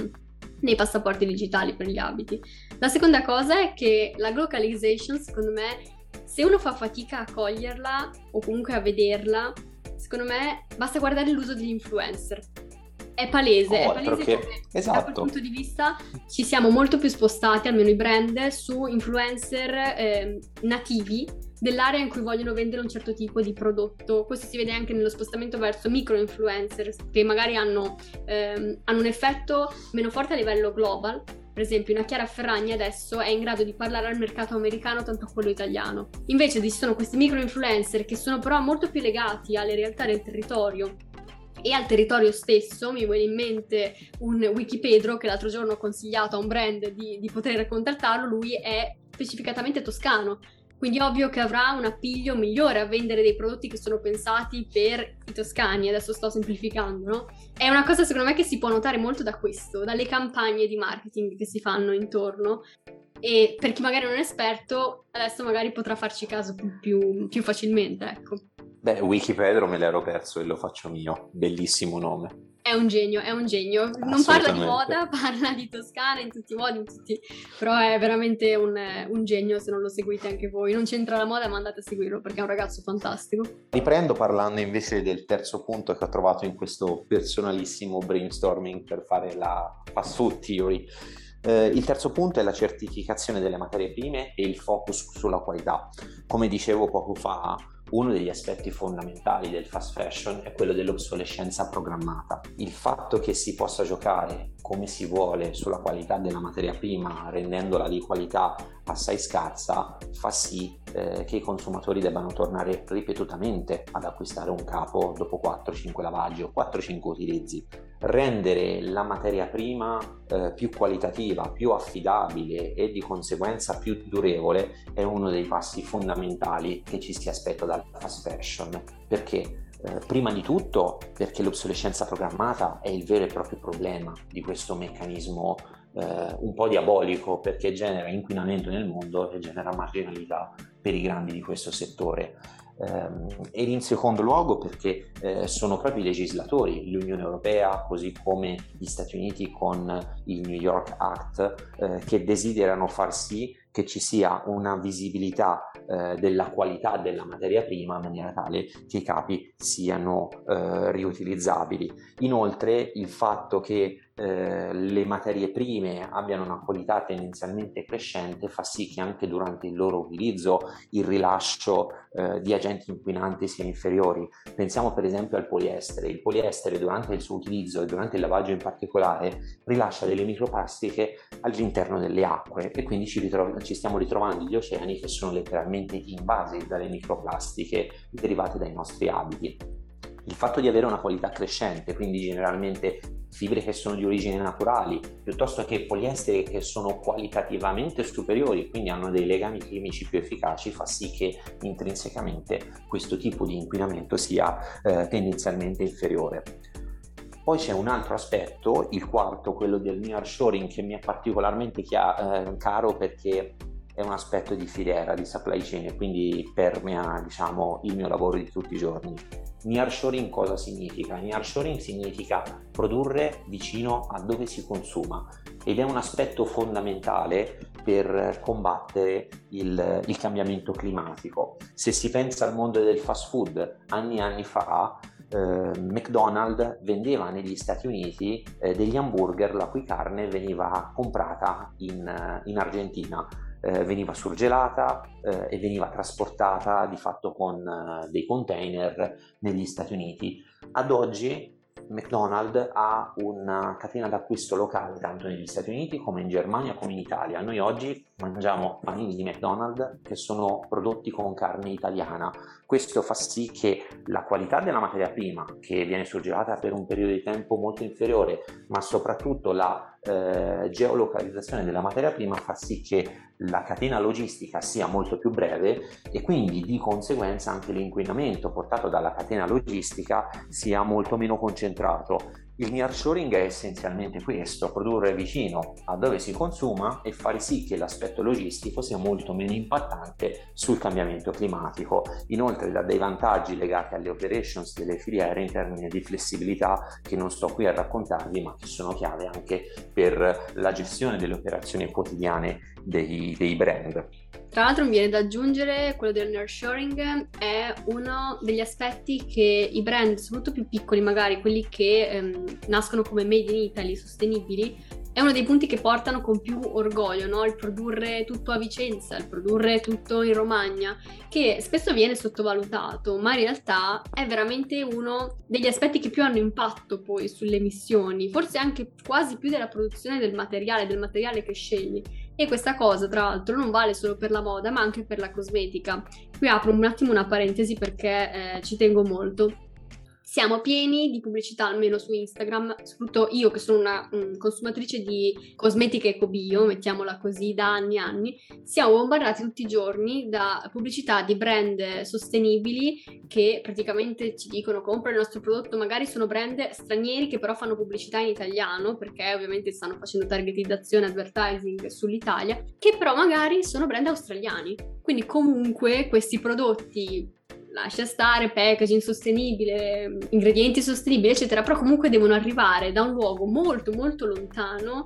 nei passaporti digitali per gli abiti. La seconda cosa è che la localization, secondo me, se uno fa fatica a coglierla o comunque a vederla, secondo me basta guardare l'uso degli influencer è palese, oh, è palese che, esatto. da quel punto di vista ci siamo molto più spostati, almeno i brand, su influencer eh, nativi dell'area in cui vogliono vendere un certo tipo di prodotto. Questo si vede anche nello spostamento verso micro influencer che magari hanno, ehm, hanno un effetto meno forte a livello global, per esempio, una Chiara Ferragni adesso è in grado di parlare al mercato americano tanto a quello italiano. Invece ci sono questi micro influencer che sono però molto più legati alle realtà del territorio e al territorio stesso. Mi viene in mente un Wikipedro che l'altro giorno ho consigliato a un brand di, di poter contattarlo, lui è specificatamente toscano. Quindi ovvio che avrà un appiglio migliore a vendere dei prodotti che sono pensati per i toscani, adesso sto semplificando, no? È una cosa secondo me che si può notare molto da questo, dalle campagne di marketing che si fanno intorno e per chi magari non è esperto adesso magari potrà farci caso più, più, più facilmente, ecco.
Beh, Wikipedro me l'ero perso e lo faccio mio. Bellissimo nome.
È un genio, è un genio. Non parla di moda, parla di Toscana in tutti i modi, in tutti... però è veramente un, un, genio se non lo seguite anche voi. Non c'entra la moda, ma andate a seguirlo perché è un ragazzo fantastico.
Riprendo parlando invece del terzo punto che ho trovato in questo personalissimo brainstorming per fare la fast food theory. Eh, il terzo punto è la certificazione delle materie prime e il focus sulla qualità. Come dicevo poco fa, uno degli aspetti fondamentali del fast fashion è quello dell'obsolescenza programmata. Il fatto che si possa giocare come si vuole sulla qualità della materia prima, rendendola di qualità assai scarsa, fa sì eh, che i consumatori debbano tornare ripetutamente ad acquistare un capo dopo 4-5 lavaggi o 4-5 utilizzi. Rendere la materia prima eh, più qualitativa, più affidabile e di conseguenza più durevole è uno dei passi fondamentali che ci si aspetta dal fast fashion. Perché? Eh, prima di tutto perché l'obsolescenza programmata è il vero e proprio problema di questo meccanismo eh, un po' diabolico perché genera inquinamento nel mondo e genera marginalità per i grandi di questo settore. Eh, ed in secondo luogo perché eh, sono proprio i legislatori, l'Unione Europea così come gli Stati Uniti con il New York Act, eh, che desiderano far sì che ci sia una visibilità eh, della qualità della materia prima in maniera tale che i capi siano eh, riutilizzabili. Inoltre il fatto che eh, le materie prime abbiano una qualità tendenzialmente crescente fa sì che anche durante il loro utilizzo il rilascio eh, di agenti inquinanti sia inferiore. Pensiamo per esempio al poliestere. Il poliestere durante il suo utilizzo e durante il lavaggio in particolare rilascia delle microplastiche all'interno delle acque e quindi ci, ritrov- ci stiamo ritrovando gli oceani che sono letteralmente invasi dalle microplastiche derivate dai nostri abiti. Il fatto di avere una qualità crescente, quindi generalmente fibre che sono di origine naturali, piuttosto che poliestere che sono qualitativamente superiori, quindi hanno dei legami chimici più efficaci, fa sì che intrinsecamente questo tipo di inquinamento sia eh, tendenzialmente inferiore. Poi c'è un altro aspetto, il quarto, quello del nearshoring, che mi è particolarmente chia- eh, caro perché è un aspetto di filiera, di supply chain quindi permea diciamo, il mio lavoro di tutti i giorni. Nearshoring cosa significa? Nearshoring significa produrre vicino a dove si consuma ed è un aspetto fondamentale per combattere il, il cambiamento climatico. Se si pensa al mondo del fast food, anni e anni fa eh, McDonald's vendeva negli Stati Uniti eh, degli hamburger la cui carne veniva comprata in, in Argentina eh, veniva surgelata eh, e veniva trasportata di fatto con eh, dei container negli Stati Uniti. Ad oggi McDonald's ha una catena d'acquisto locale tanto negli Stati Uniti come in Germania come in Italia. Noi oggi mangiamo panini di McDonald's che sono prodotti con carne italiana. Questo fa sì che la qualità della materia prima, che viene surgelata per un periodo di tempo molto inferiore, ma soprattutto la eh, geolocalizzazione della materia prima fa sì che la catena logistica sia molto più breve e quindi di conseguenza anche l'inquinamento portato dalla catena logistica sia molto meno concentrato il nearshoring è essenzialmente questo, produrre vicino a dove si consuma e fare sì che l'aspetto logistico sia molto meno impattante sul cambiamento climatico. Inoltre dà dei vantaggi legati alle operations delle filiere in termini di flessibilità che non sto qui a raccontarvi ma che sono chiave anche per la gestione delle operazioni quotidiane dei, dei brand.
Tra l'altro mi viene da aggiungere quello del nurturing è uno degli aspetti che i brand, soprattutto più piccoli magari, quelli che ehm, nascono come made in Italy, sostenibili, è uno dei punti che portano con più orgoglio, no? il produrre tutto a Vicenza, il produrre tutto in Romagna, che spesso viene sottovalutato, ma in realtà è veramente uno degli aspetti che più hanno impatto poi sulle emissioni, forse anche quasi più della produzione del materiale, del materiale che scegli. E questa cosa, tra l'altro, non vale solo per la moda, ma anche per la cosmetica. Qui apro un attimo una parentesi perché eh, ci tengo molto siamo pieni di pubblicità, almeno su Instagram, soprattutto io che sono una um, consumatrice di cosmetica eco-bio, mettiamola così, da anni e anni, siamo bombardati tutti i giorni da pubblicità di brand sostenibili che praticamente ci dicono compra il nostro prodotto, magari sono brand stranieri che però fanno pubblicità in italiano, perché ovviamente stanno facendo targetizzazione, advertising sull'Italia, che però magari sono brand australiani. Quindi comunque questi prodotti lascia stare packaging sostenibile, ingredienti sostenibili, eccetera, però comunque devono arrivare da un luogo molto molto lontano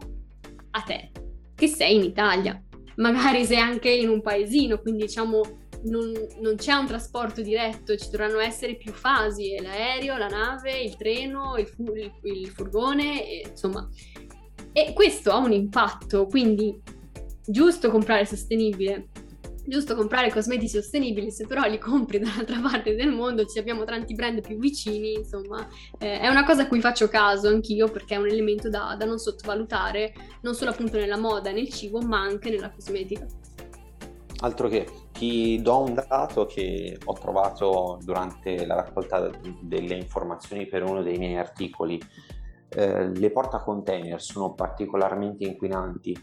a te, che sei in Italia. Magari sei anche in un paesino, quindi diciamo non, non c'è un trasporto diretto, ci dovranno essere più fasi, l'aereo, la nave, il treno, il, fu- il, il furgone, e, insomma. E questo ha un impatto, quindi giusto comprare sostenibile, giusto comprare cosmetici sostenibili, se però li compri dall'altra parte del mondo ci abbiamo tanti brand più vicini, insomma, eh, è una cosa a cui faccio caso anch'io perché è un elemento da, da non sottovalutare, non solo appunto nella moda, nel cibo, ma anche nella cosmetica.
Altro che ti do un dato che ho trovato durante la raccolta delle informazioni per uno dei miei articoli. Eh, le porta container sono particolarmente inquinanti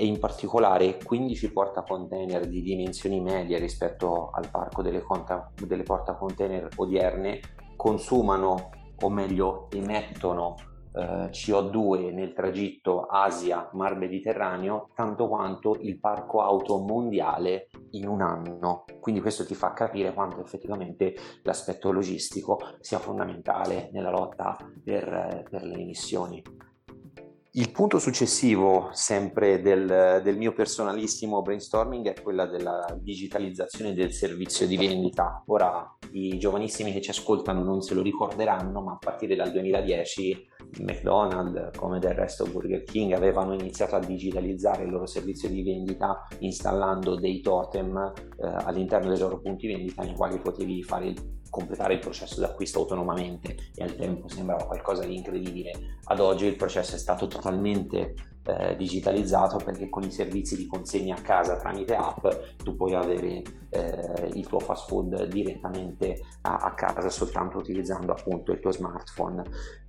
e in particolare 15 portacontainer di dimensioni medie rispetto al parco delle, conta, delle portacontainer odierne consumano o meglio emettono eh, CO2 nel tragitto Asia-Mar Mediterraneo tanto quanto il parco auto mondiale in un anno. Quindi questo ti fa capire quanto effettivamente l'aspetto logistico sia fondamentale nella lotta per, per le emissioni. Il punto successivo, sempre del, del, mio personalissimo brainstorming, è quella della digitalizzazione del servizio di vendita. Ora, i giovanissimi che ci ascoltano non se lo ricorderanno, ma a partire dal 2010 McDonald's, come del resto Burger King, avevano iniziato a digitalizzare il loro servizio di vendita installando dei totem eh, all'interno dei loro punti vendita nei quali potevi fare il completare il processo d'acquisto autonomamente e al tempo sembrava qualcosa di incredibile. Ad oggi il processo è stato totalmente eh, digitalizzato perché con i servizi di consegna a casa tramite app tu puoi avere eh, il tuo fast food direttamente a, a, casa soltanto utilizzando appunto il tuo smartphone.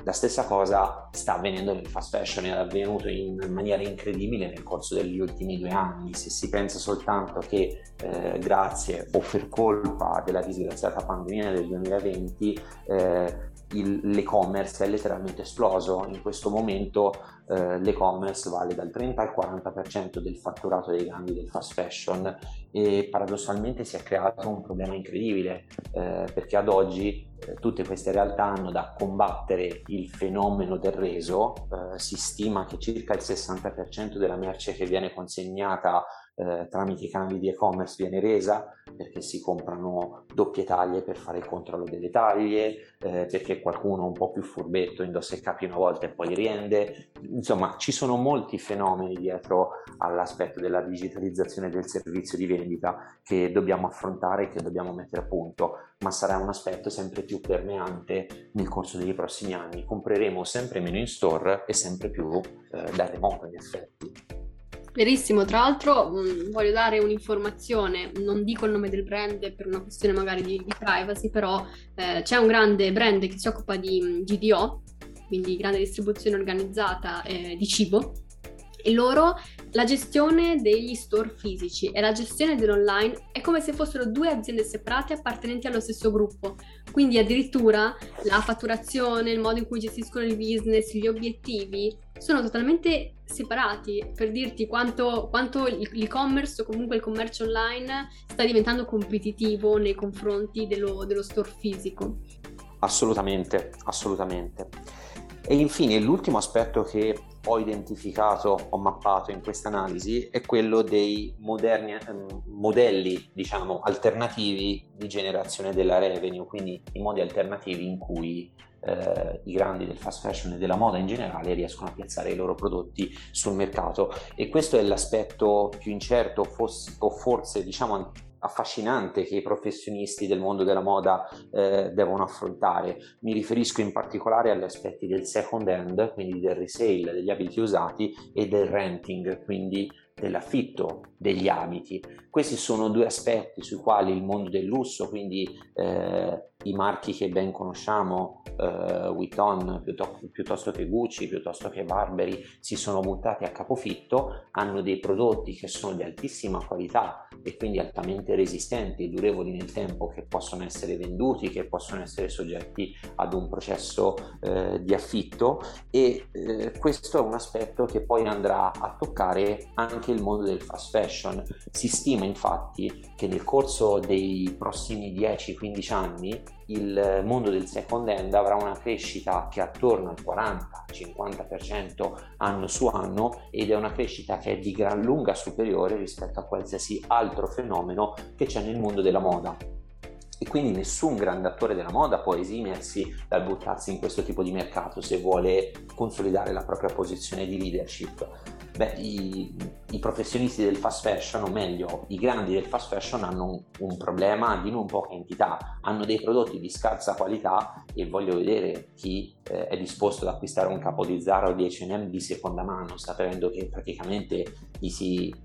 La stessa cosa sta avvenendo nel fast fashion, è avvenuto in maniera incredibile nel corso degli ultimi due anni. Se si pensa soltanto che eh, grazie o per colpa della disgraziata pandemia del 2020 eh, il, l'e-commerce è letteralmente esploso. In questo momento eh, l'e-commerce vale dal 30 al 40% del fatturato dei grandi del fast fashion e paradossalmente si è creato un problema incredibile eh, perché ad oggi eh, tutte queste realtà hanno da combattere il fenomeno del reso. Eh, si stima che circa il 60% della merce che viene consegnata eh, tramite i canali di e-commerce viene resa perché si comprano doppie taglie per fare il controllo delle taglie, eh, perché qualcuno un po' più furbetto indossa i capi una volta e poi li riende. Insomma, ci sono molti fenomeni dietro all'aspetto della digitalizzazione del servizio di vendita che dobbiamo affrontare e che dobbiamo mettere a punto, ma sarà un aspetto sempre più permeante nel corso dei prossimi anni. Compreremo sempre meno in store e sempre più eh, da remoto in effetti.
Verissimo, tra l'altro mh, mm, voglio dare un'informazione, non dico il nome del brand per una questione magari di, di privacy, però eh, c'è un grande brand che si occupa di mm, GDO, quindi grande distribuzione organizzata eh, di cibo, e loro la gestione degli store fisici e la gestione dell'online è come se fossero due aziende separate appartenenti allo stesso gruppo. Quindi addirittura la fatturazione, il modo in cui gestiscono il business, gli obiettivi sono totalmente separati per dirti quanto, quanto l'e-commerce o comunque il commercio online sta diventando competitivo nei confronti dello, dello store fisico.
Assolutamente, assolutamente. E infine l'ultimo aspetto che ho identificato, ho mappato in questa analisi è quello dei moderni, ehm, modelli, diciamo, alternativi di generazione della revenue, quindi i modi alternativi in cui eh, i grandi del fast fashion e della moda in generale riescono a piazzare i loro prodotti sul mercato. E questo è l'aspetto più incerto o forse diciamo affascinante che i professionisti del mondo della moda eh, devono affrontare. Mi riferisco in particolare agli aspetti del second hand, quindi del resale degli abiti usati e del renting, quindi dell'affitto degli abiti. Questi sono due aspetti sui quali il mondo del lusso, quindi eh, i marchi che ben conosciamo, eh, Vuitton piuttosto, piuttosto, che Gucci, piuttosto che Barberi, si sono buttati a capofitto, hanno dei prodotti che sono di altissima qualità e quindi altamente resistenti e durevoli nel tempo che possono essere venduti, che possono essere soggetti ad un processo eh, di affitto e eh, questo è un aspetto che poi andrà a toccare anche il mondo del fast fashion. Si stima infatti che nel corso dei prossimi 10-15 anni il mondo del second hand avrà una crescita che è attorno al 40-50% anno su anno ed è una crescita che è di gran lunga superiore rispetto a qualsiasi altro fenomeno che c'è nel mondo della moda e quindi nessun grande attore della moda può esimersi dal buttarsi in questo tipo di mercato se vuole consolidare la propria posizione di leadership. Beh, i, i professionisti del fast fashion, o meglio, i grandi del fast fashion hanno un, un, problema di non poca entità, hanno dei prodotti di scarsa qualità e voglio vedere chi eh, è disposto ad acquistare un capo di Zara o di H&M di seconda mano, sapendo che praticamente gli si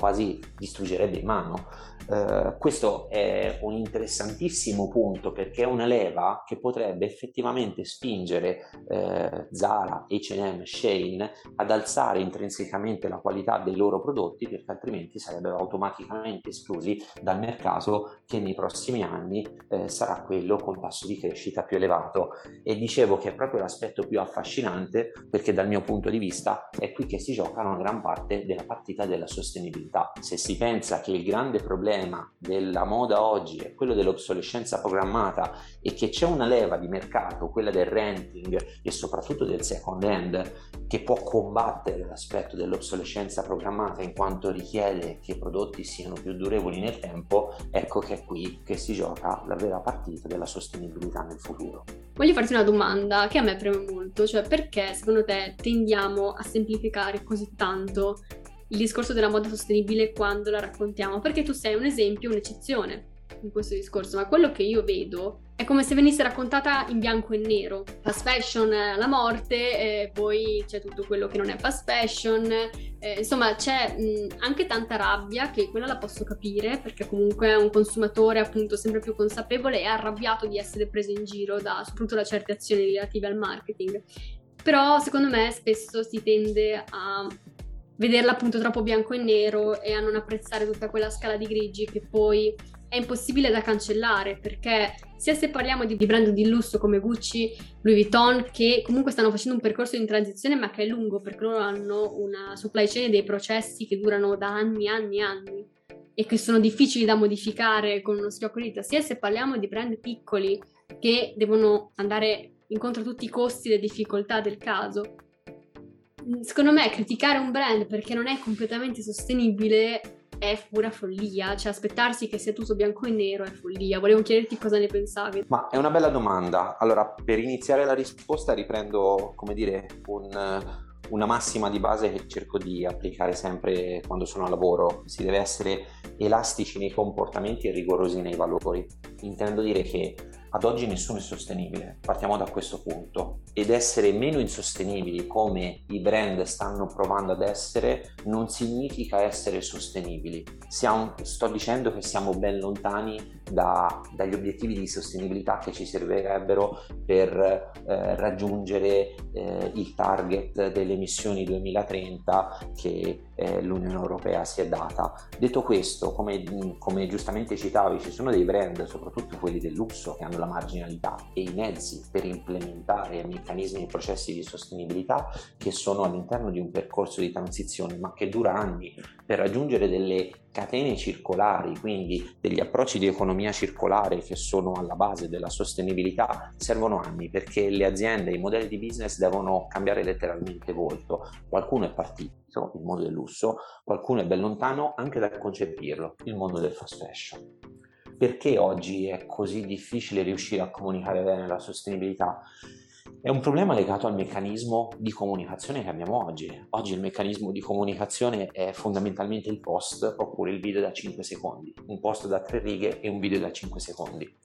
quasi distruggerebbe in mano. Uh, questo è un interessantissimo punto perché è una leva che potrebbe effettivamente spingere uh, Zara, H&M, Shane ad alzare intrinsecamente la qualità dei loro prodotti perché altrimenti sarebbero automaticamente esclusi dal mercato che nei prossimi anni uh, sarà quello con tasso di crescita più elevato e dicevo che è proprio l'aspetto più affascinante perché dal mio punto di vista è qui che si gioca una gran parte della partita della sostenibilità sostenibilità. Se si pensa che il grande problema della moda oggi è quello dell'obsolescenza programmata e che c'è una leva di mercato, quella del renting e soprattutto del second hand, che può combattere l'aspetto dell'obsolescenza programmata in quanto richiede che i prodotti siano più durevoli nel tempo, ecco che è qui che si gioca la vera partita della sostenibilità nel futuro.
Voglio farti una domanda che a me preme molto, cioè perché secondo te tendiamo a semplificare così tanto il discorso della moda sostenibile quando la raccontiamo, perché tu sei un esempio, un'eccezione. con questo discorso, ma quello che io vedo è come se venisse raccontata in bianco e nero. Fast fashion alla morte, eh, poi c'è tutto quello che non è fast fashion, eh, insomma c'è mh, anche tanta rabbia, che quella la posso capire, perché comunque è un consumatore appunto sempre più consapevole e arrabbiato di essere preso in giro da soprattutto da certe azioni relative al marketing. Però secondo me spesso si tende a vederla appunto troppo bianco e nero e a non apprezzare tutta quella scala di grigi che poi è impossibile da cancellare perché sia se parliamo di brand di lusso come Gucci, Louis Vuitton che comunque stanno facendo un percorso di transizione ma che è lungo perché loro hanno una supply chain dei processi che durano da anni, anni, anni e che sono difficili da modificare con uno schiocco di dita, sia se parliamo di brand piccoli che devono andare incontro a tutti i costi e le difficoltà del caso secondo me criticare un brand perché non è completamente sostenibile è pura follia, cioè aspettarsi che sia tutto bianco e nero è follia. Volevo chiederti cosa ne pensavi.
Ma è una bella domanda. Allora, per iniziare la risposta riprendo, come dire, un, una massima di base che cerco di applicare sempre quando sono a lavoro. Si deve essere elastici nei comportamenti e rigorosi nei valori. Intendo dire che ad oggi nessuno è sostenibile, partiamo da questo punto, ed essere meno insostenibili come i brand stanno provando ad essere non significa essere sostenibili. Siamo, sto dicendo che siamo ben lontani da, dagli obiettivi di sostenibilità che ci servirebbero per eh, raggiungere eh, il target delle emissioni 2030 che eh, l'Unione Europea si è data. Detto questo, come, come giustamente citavi, ci sono dei brand, soprattutto quelli del lusso, che hanno la marginalità e i mezzi per implementare meccanismi e processi di sostenibilità che sono all'interno di un percorso di transizione, ma che dura anni per raggiungere delle catene circolari, quindi degli approcci di economia circolare che sono alla base della sostenibilità, servono anni perché le aziende, i modelli di business devono cambiare letteralmente volto. Qualcuno è partito, il mondo del lusso, qualcuno è ben lontano anche dal concepirlo, il mondo del fast fashion perché oggi è così difficile riuscire a comunicare bene la sostenibilità? È un problema legato al meccanismo di comunicazione che abbiamo oggi. Oggi il meccanismo di comunicazione è fondamentalmente il post oppure il video da 5 secondi, un post da 3 righe e un video da 5 secondi.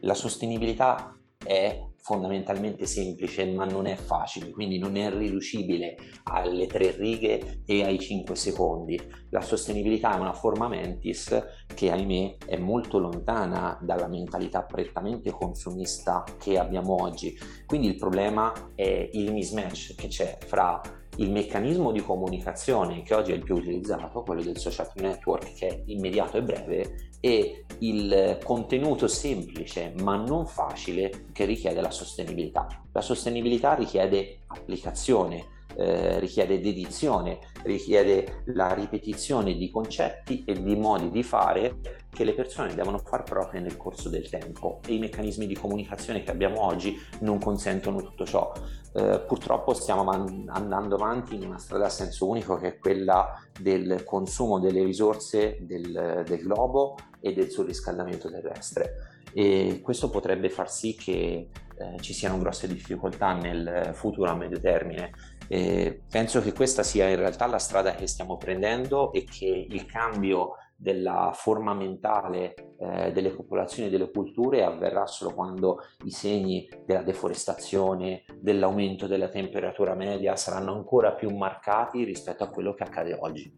La sostenibilità è fondamentalmente semplice ma non è facile, quindi non è riducibile alle tre righe e ai 5 secondi. La sostenibilità è una forma mentis che ahimè è molto lontana dalla mentalità prettamente consumista che abbiamo oggi. Quindi il problema è il mismatch che c'è fra il meccanismo di comunicazione che oggi è il più utilizzato, quello del social network che è immediato e breve, e il contenuto semplice ma non facile che richiede la sostenibilità. La sostenibilità richiede applicazione, eh, richiede dedizione, richiede la ripetizione di concetti e di modi di fare che le persone devono far proprie nel corso del tempo e i meccanismi di comunicazione che abbiamo oggi non consentono tutto ciò. Eh, purtroppo stiamo man- andando avanti in una strada a senso unico che è quella del consumo delle risorse del, del globo e del surriscaldamento terrestre e questo potrebbe far sì che eh, ci siano grosse difficoltà nel futuro a medio termine. E penso che questa sia in realtà la strada che stiamo prendendo e che il cambio della forma mentale eh, delle popolazioni e delle culture avverrà solo quando i segni della deforestazione, dell'aumento della temperatura media saranno ancora più marcati rispetto a quello che accade oggi.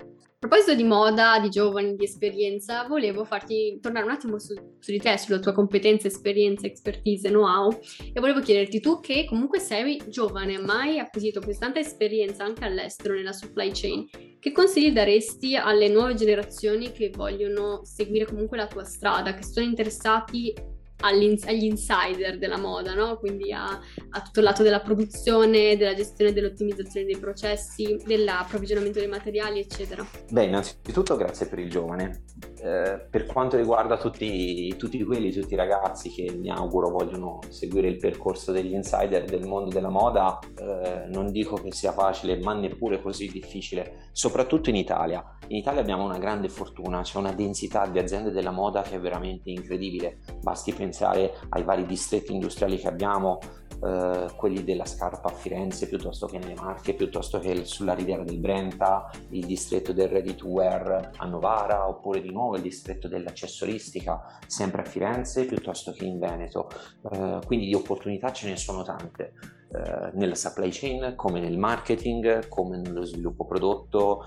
A proposito di moda, di giovani, di esperienza, volevo farti tornare un attimo su, su di te, sulla tua competenza, esperienza, expertise, know-how e volevo chiederti tu che comunque sei giovane, ma hai acquisito così tanta esperienza anche all'estero nella supply chain, che consigli daresti alle nuove generazioni che vogliono seguire comunque la tua strada, che sono interessati agli insider della moda, no? quindi a, a, tutto il lato della produzione, della gestione dell'ottimizzazione dei processi, dell'approvvigionamento dei materiali, eccetera.
Beh, innanzitutto grazie per il giovane. Eh, per quanto riguarda tutti, tutti, quelli, tutti i ragazzi che mi auguro vogliono seguire il percorso degli insider del mondo della moda, eh, non dico che sia facile, ma neppure così difficile, soprattutto in Italia. In Italia abbiamo una grande fortuna, c'è una densità di aziende della moda che è veramente incredibile. Basti pensare ai vari distretti industriali che abbiamo, eh, quelli della scarpa a Firenze piuttosto che nelle Marche, piuttosto che sulla riviera del Brenta, il distretto del ready to wear a Novara, oppure di nuovo il distretto dell'accessoristica sempre a Firenze piuttosto che in Veneto. Eh, quindi di opportunità ce ne sono tante. Eh, nella supply chain, come nel marketing, come nello sviluppo prodotto,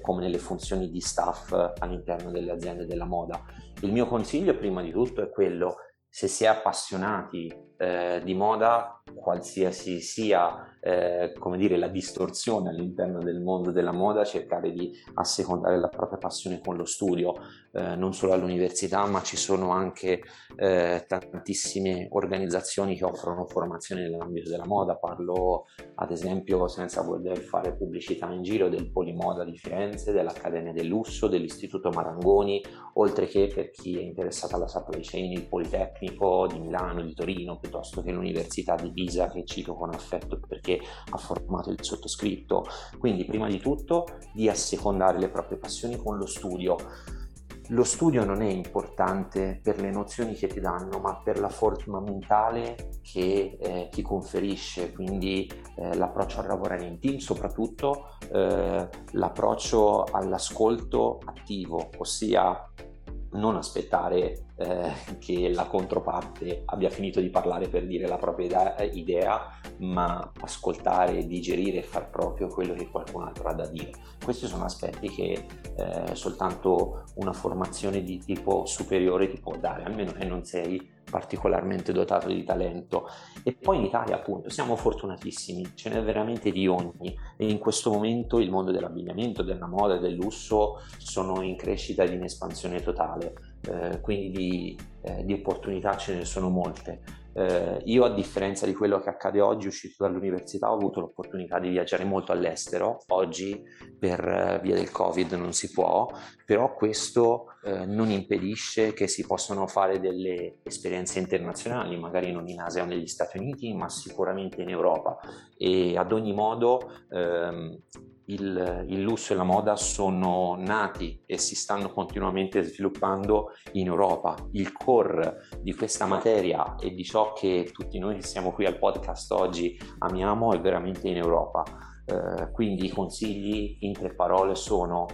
come nelle funzioni di staff all'interno delle aziende della moda. Il mio consiglio prima di tutto è quello, se si è appassionati eh, di moda, qualsiasi sia eh, dire, la distorsione all'interno del mondo della moda, cercare di assecondare la propria passione con lo studio, eh, non solo all'università, ma ci sono anche eh, tantissime organizzazioni che offrono formazione nell'ambito della moda. Parlo ad esempio, senza voler fare pubblicità in giro, del Polimoda di Firenze, dell'Accademia del Lusso, dell'Istituto Marangoni, oltre che per chi è interessato alla supply chain, il Politecnico di Milano, di Torino, piuttosto che l'Università di Pisa, che cito con affetto perché ha formato il sottoscritto. Quindi prima di tutto di assecondare le proprie passioni con lo studio. Lo studio non è importante per le nozioni che ti danno, ma per la fortuna mentale che eh, ti conferisce, quindi eh, l'approccio a lavorare in team, soprattutto eh, l'approccio all'ascolto attivo, ossia non aspettare eh, che la controparte abbia finito di parlare per dire la propria idea, ma ascoltare, digerire e far proprio quello che qualcun altro ha da dire. Questi sono aspetti che eh, soltanto una formazione di tipo superiore ti può dare, almeno che non sei particolarmente dotato di talento. E poi in Italia appunto siamo fortunatissimi, ce n'è veramente di ogni e in questo momento il mondo dell'abbigliamento, della moda e del lusso sono in crescita ed in espansione totale eh, quindi di, eh, di, opportunità ce ne sono molte. Eh, io a differenza di quello che accade oggi, uscito dall'università, ho avuto l'opportunità di viaggiare molto all'estero, oggi per eh, via del Covid non si può, però questo eh, non impedisce che si possano fare delle esperienze internazionali, magari non in Asia o negli Stati Uniti, ma sicuramente in Europa. E ad ogni modo ehm, il, il, lusso e la moda sono nati e si stanno continuamente sviluppando in Europa. Il core di questa materia e di ciò che tutti noi che siamo qui al podcast oggi amiamo è veramente in Europa. Eh, quindi i consigli in tre parole sono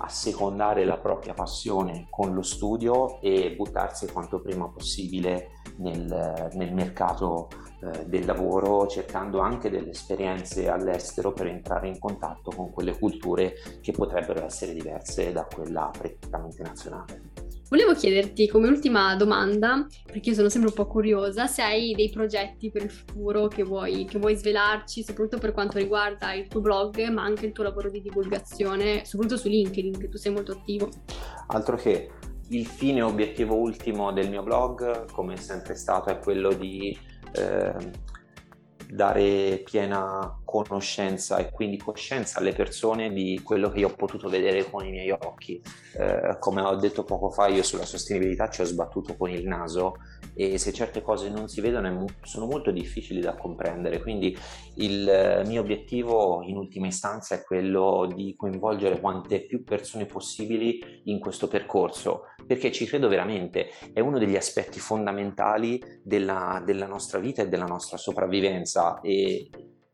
assecondare la propria passione con lo studio e buttarsi quanto prima possibile nel, nel mercato eh, del lavoro, cercando anche delle esperienze all'estero per entrare in contatto con quelle culture che potrebbero essere diverse da quella prettamente nazionale.
Volevo chiederti come ultima domanda, perché io sono sempre un po' curiosa, se hai dei progetti per il futuro che vuoi, che vuoi svelarci, soprattutto per quanto riguarda il tuo blog, ma anche il tuo lavoro di divulgazione, soprattutto su LinkedIn, che tu sei molto attivo.
Altro che il fine obiettivo ultimo del mio blog, come è sempre stato, è quello di eh, dare piena conoscenza e quindi coscienza alle persone di quello che io ho potuto vedere con i miei occhi. Eh, come ho detto poco fa, io sulla sostenibilità ci ho sbattuto con il naso e se certe cose non si vedono sono molto difficili da comprendere. Quindi il mio obiettivo in ultima istanza è quello di coinvolgere quante più persone possibili in questo percorso, perché ci credo veramente, è uno degli aspetti fondamentali della, della nostra vita e della nostra sopravvivenza e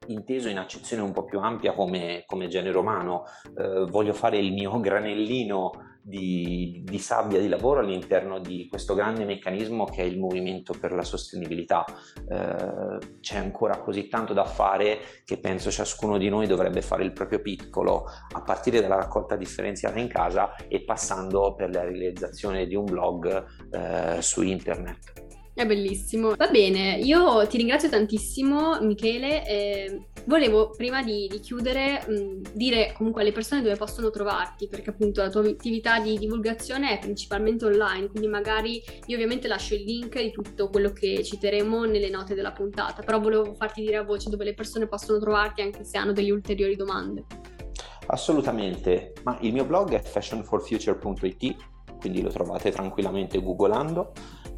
inteso in accezione un po' più ampia come, come genere umano, eh, voglio fare il mio granellino di, di, sabbia di lavoro all'interno di questo grande meccanismo che è il movimento per la sostenibilità. Eh, c'è ancora così tanto da fare che penso ciascuno di noi dovrebbe fare il proprio piccolo a partire dalla raccolta differenziata in casa e passando per la realizzazione di un blog eh, su internet.
È bellissimo. Va bene, io ti ringrazio tantissimo Michele. Eh, volevo prima di, di chiudere mh, dire comunque alle persone dove possono trovarti, perché appunto la tua attività di divulgazione è principalmente online, quindi magari io ovviamente lascio il link di tutto quello che citeremo nelle note della puntata, però volevo farti dire a voce dove le persone possono trovarti anche se hanno delle ulteriori domande.
Assolutamente, ma il mio blog è fashionforfuture.it, quindi lo trovate tranquillamente googolando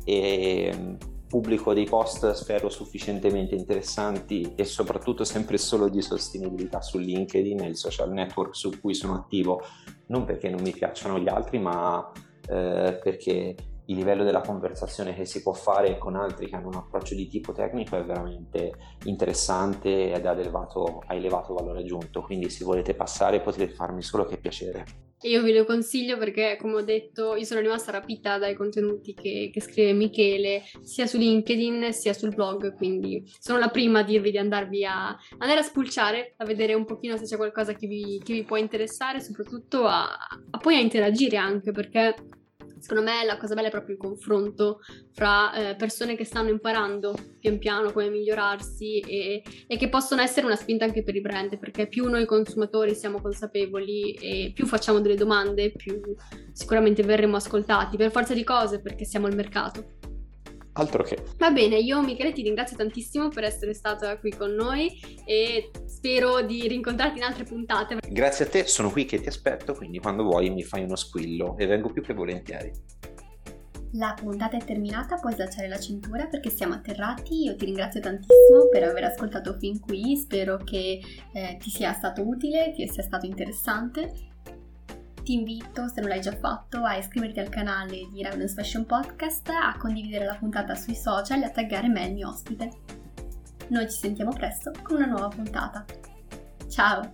e mm, pubblico dei post spero sufficientemente interessanti e soprattutto sempre solo di sostenibilità su LinkedIn il social network su cui sono attivo non perché non mi piacciono gli altri ma eh, perché il livello della conversazione che si può fare con altri che hanno un approccio di tipo tecnico è veramente interessante ed ha elevato, ha elevato valore aggiunto, quindi se volete passare potete farmi solo che piacere.
Io ve lo consiglio perché, come ho detto, io sono rimasta rapita dai contenuti che, che, scrive Michele, sia su LinkedIn sia sul blog, quindi sono la prima a dirvi di andarvi a andare a spulciare, a vedere un pochino se c'è qualcosa che vi, che vi può interessare, soprattutto a, a poi a interagire anche, perché Secondo me la cosa bella è proprio il confronto fra eh, persone che stanno imparando pian piano come migliorarsi e, e, che possono essere una spinta anche per i brand, perché più noi consumatori siamo consapevoli e più facciamo delle domande, più sicuramente verremo ascoltati per forza di cose perché siamo al mercato.
Altro che.
Va bene, io Michele ti ringrazio tantissimo per essere stata qui con noi e spero di rincontrarti in altre puntate.
Grazie a te, sono qui che ti aspetto, quindi quando vuoi mi fai uno squillo e vengo più che volentieri.
La puntata è terminata, puoi slacciare la cintura perché siamo atterrati. Io ti ringrazio tantissimo per aver ascoltato fin qui, spero che eh, ti sia stato utile, ti sia stato interessante ti invito, se non l'hai già fatto, a iscriverti al canale di Ravens Fashion Podcast, a condividere la puntata sui social e a taggare me il mio ospite. Noi ci sentiamo presto con una nuova puntata. Ciao!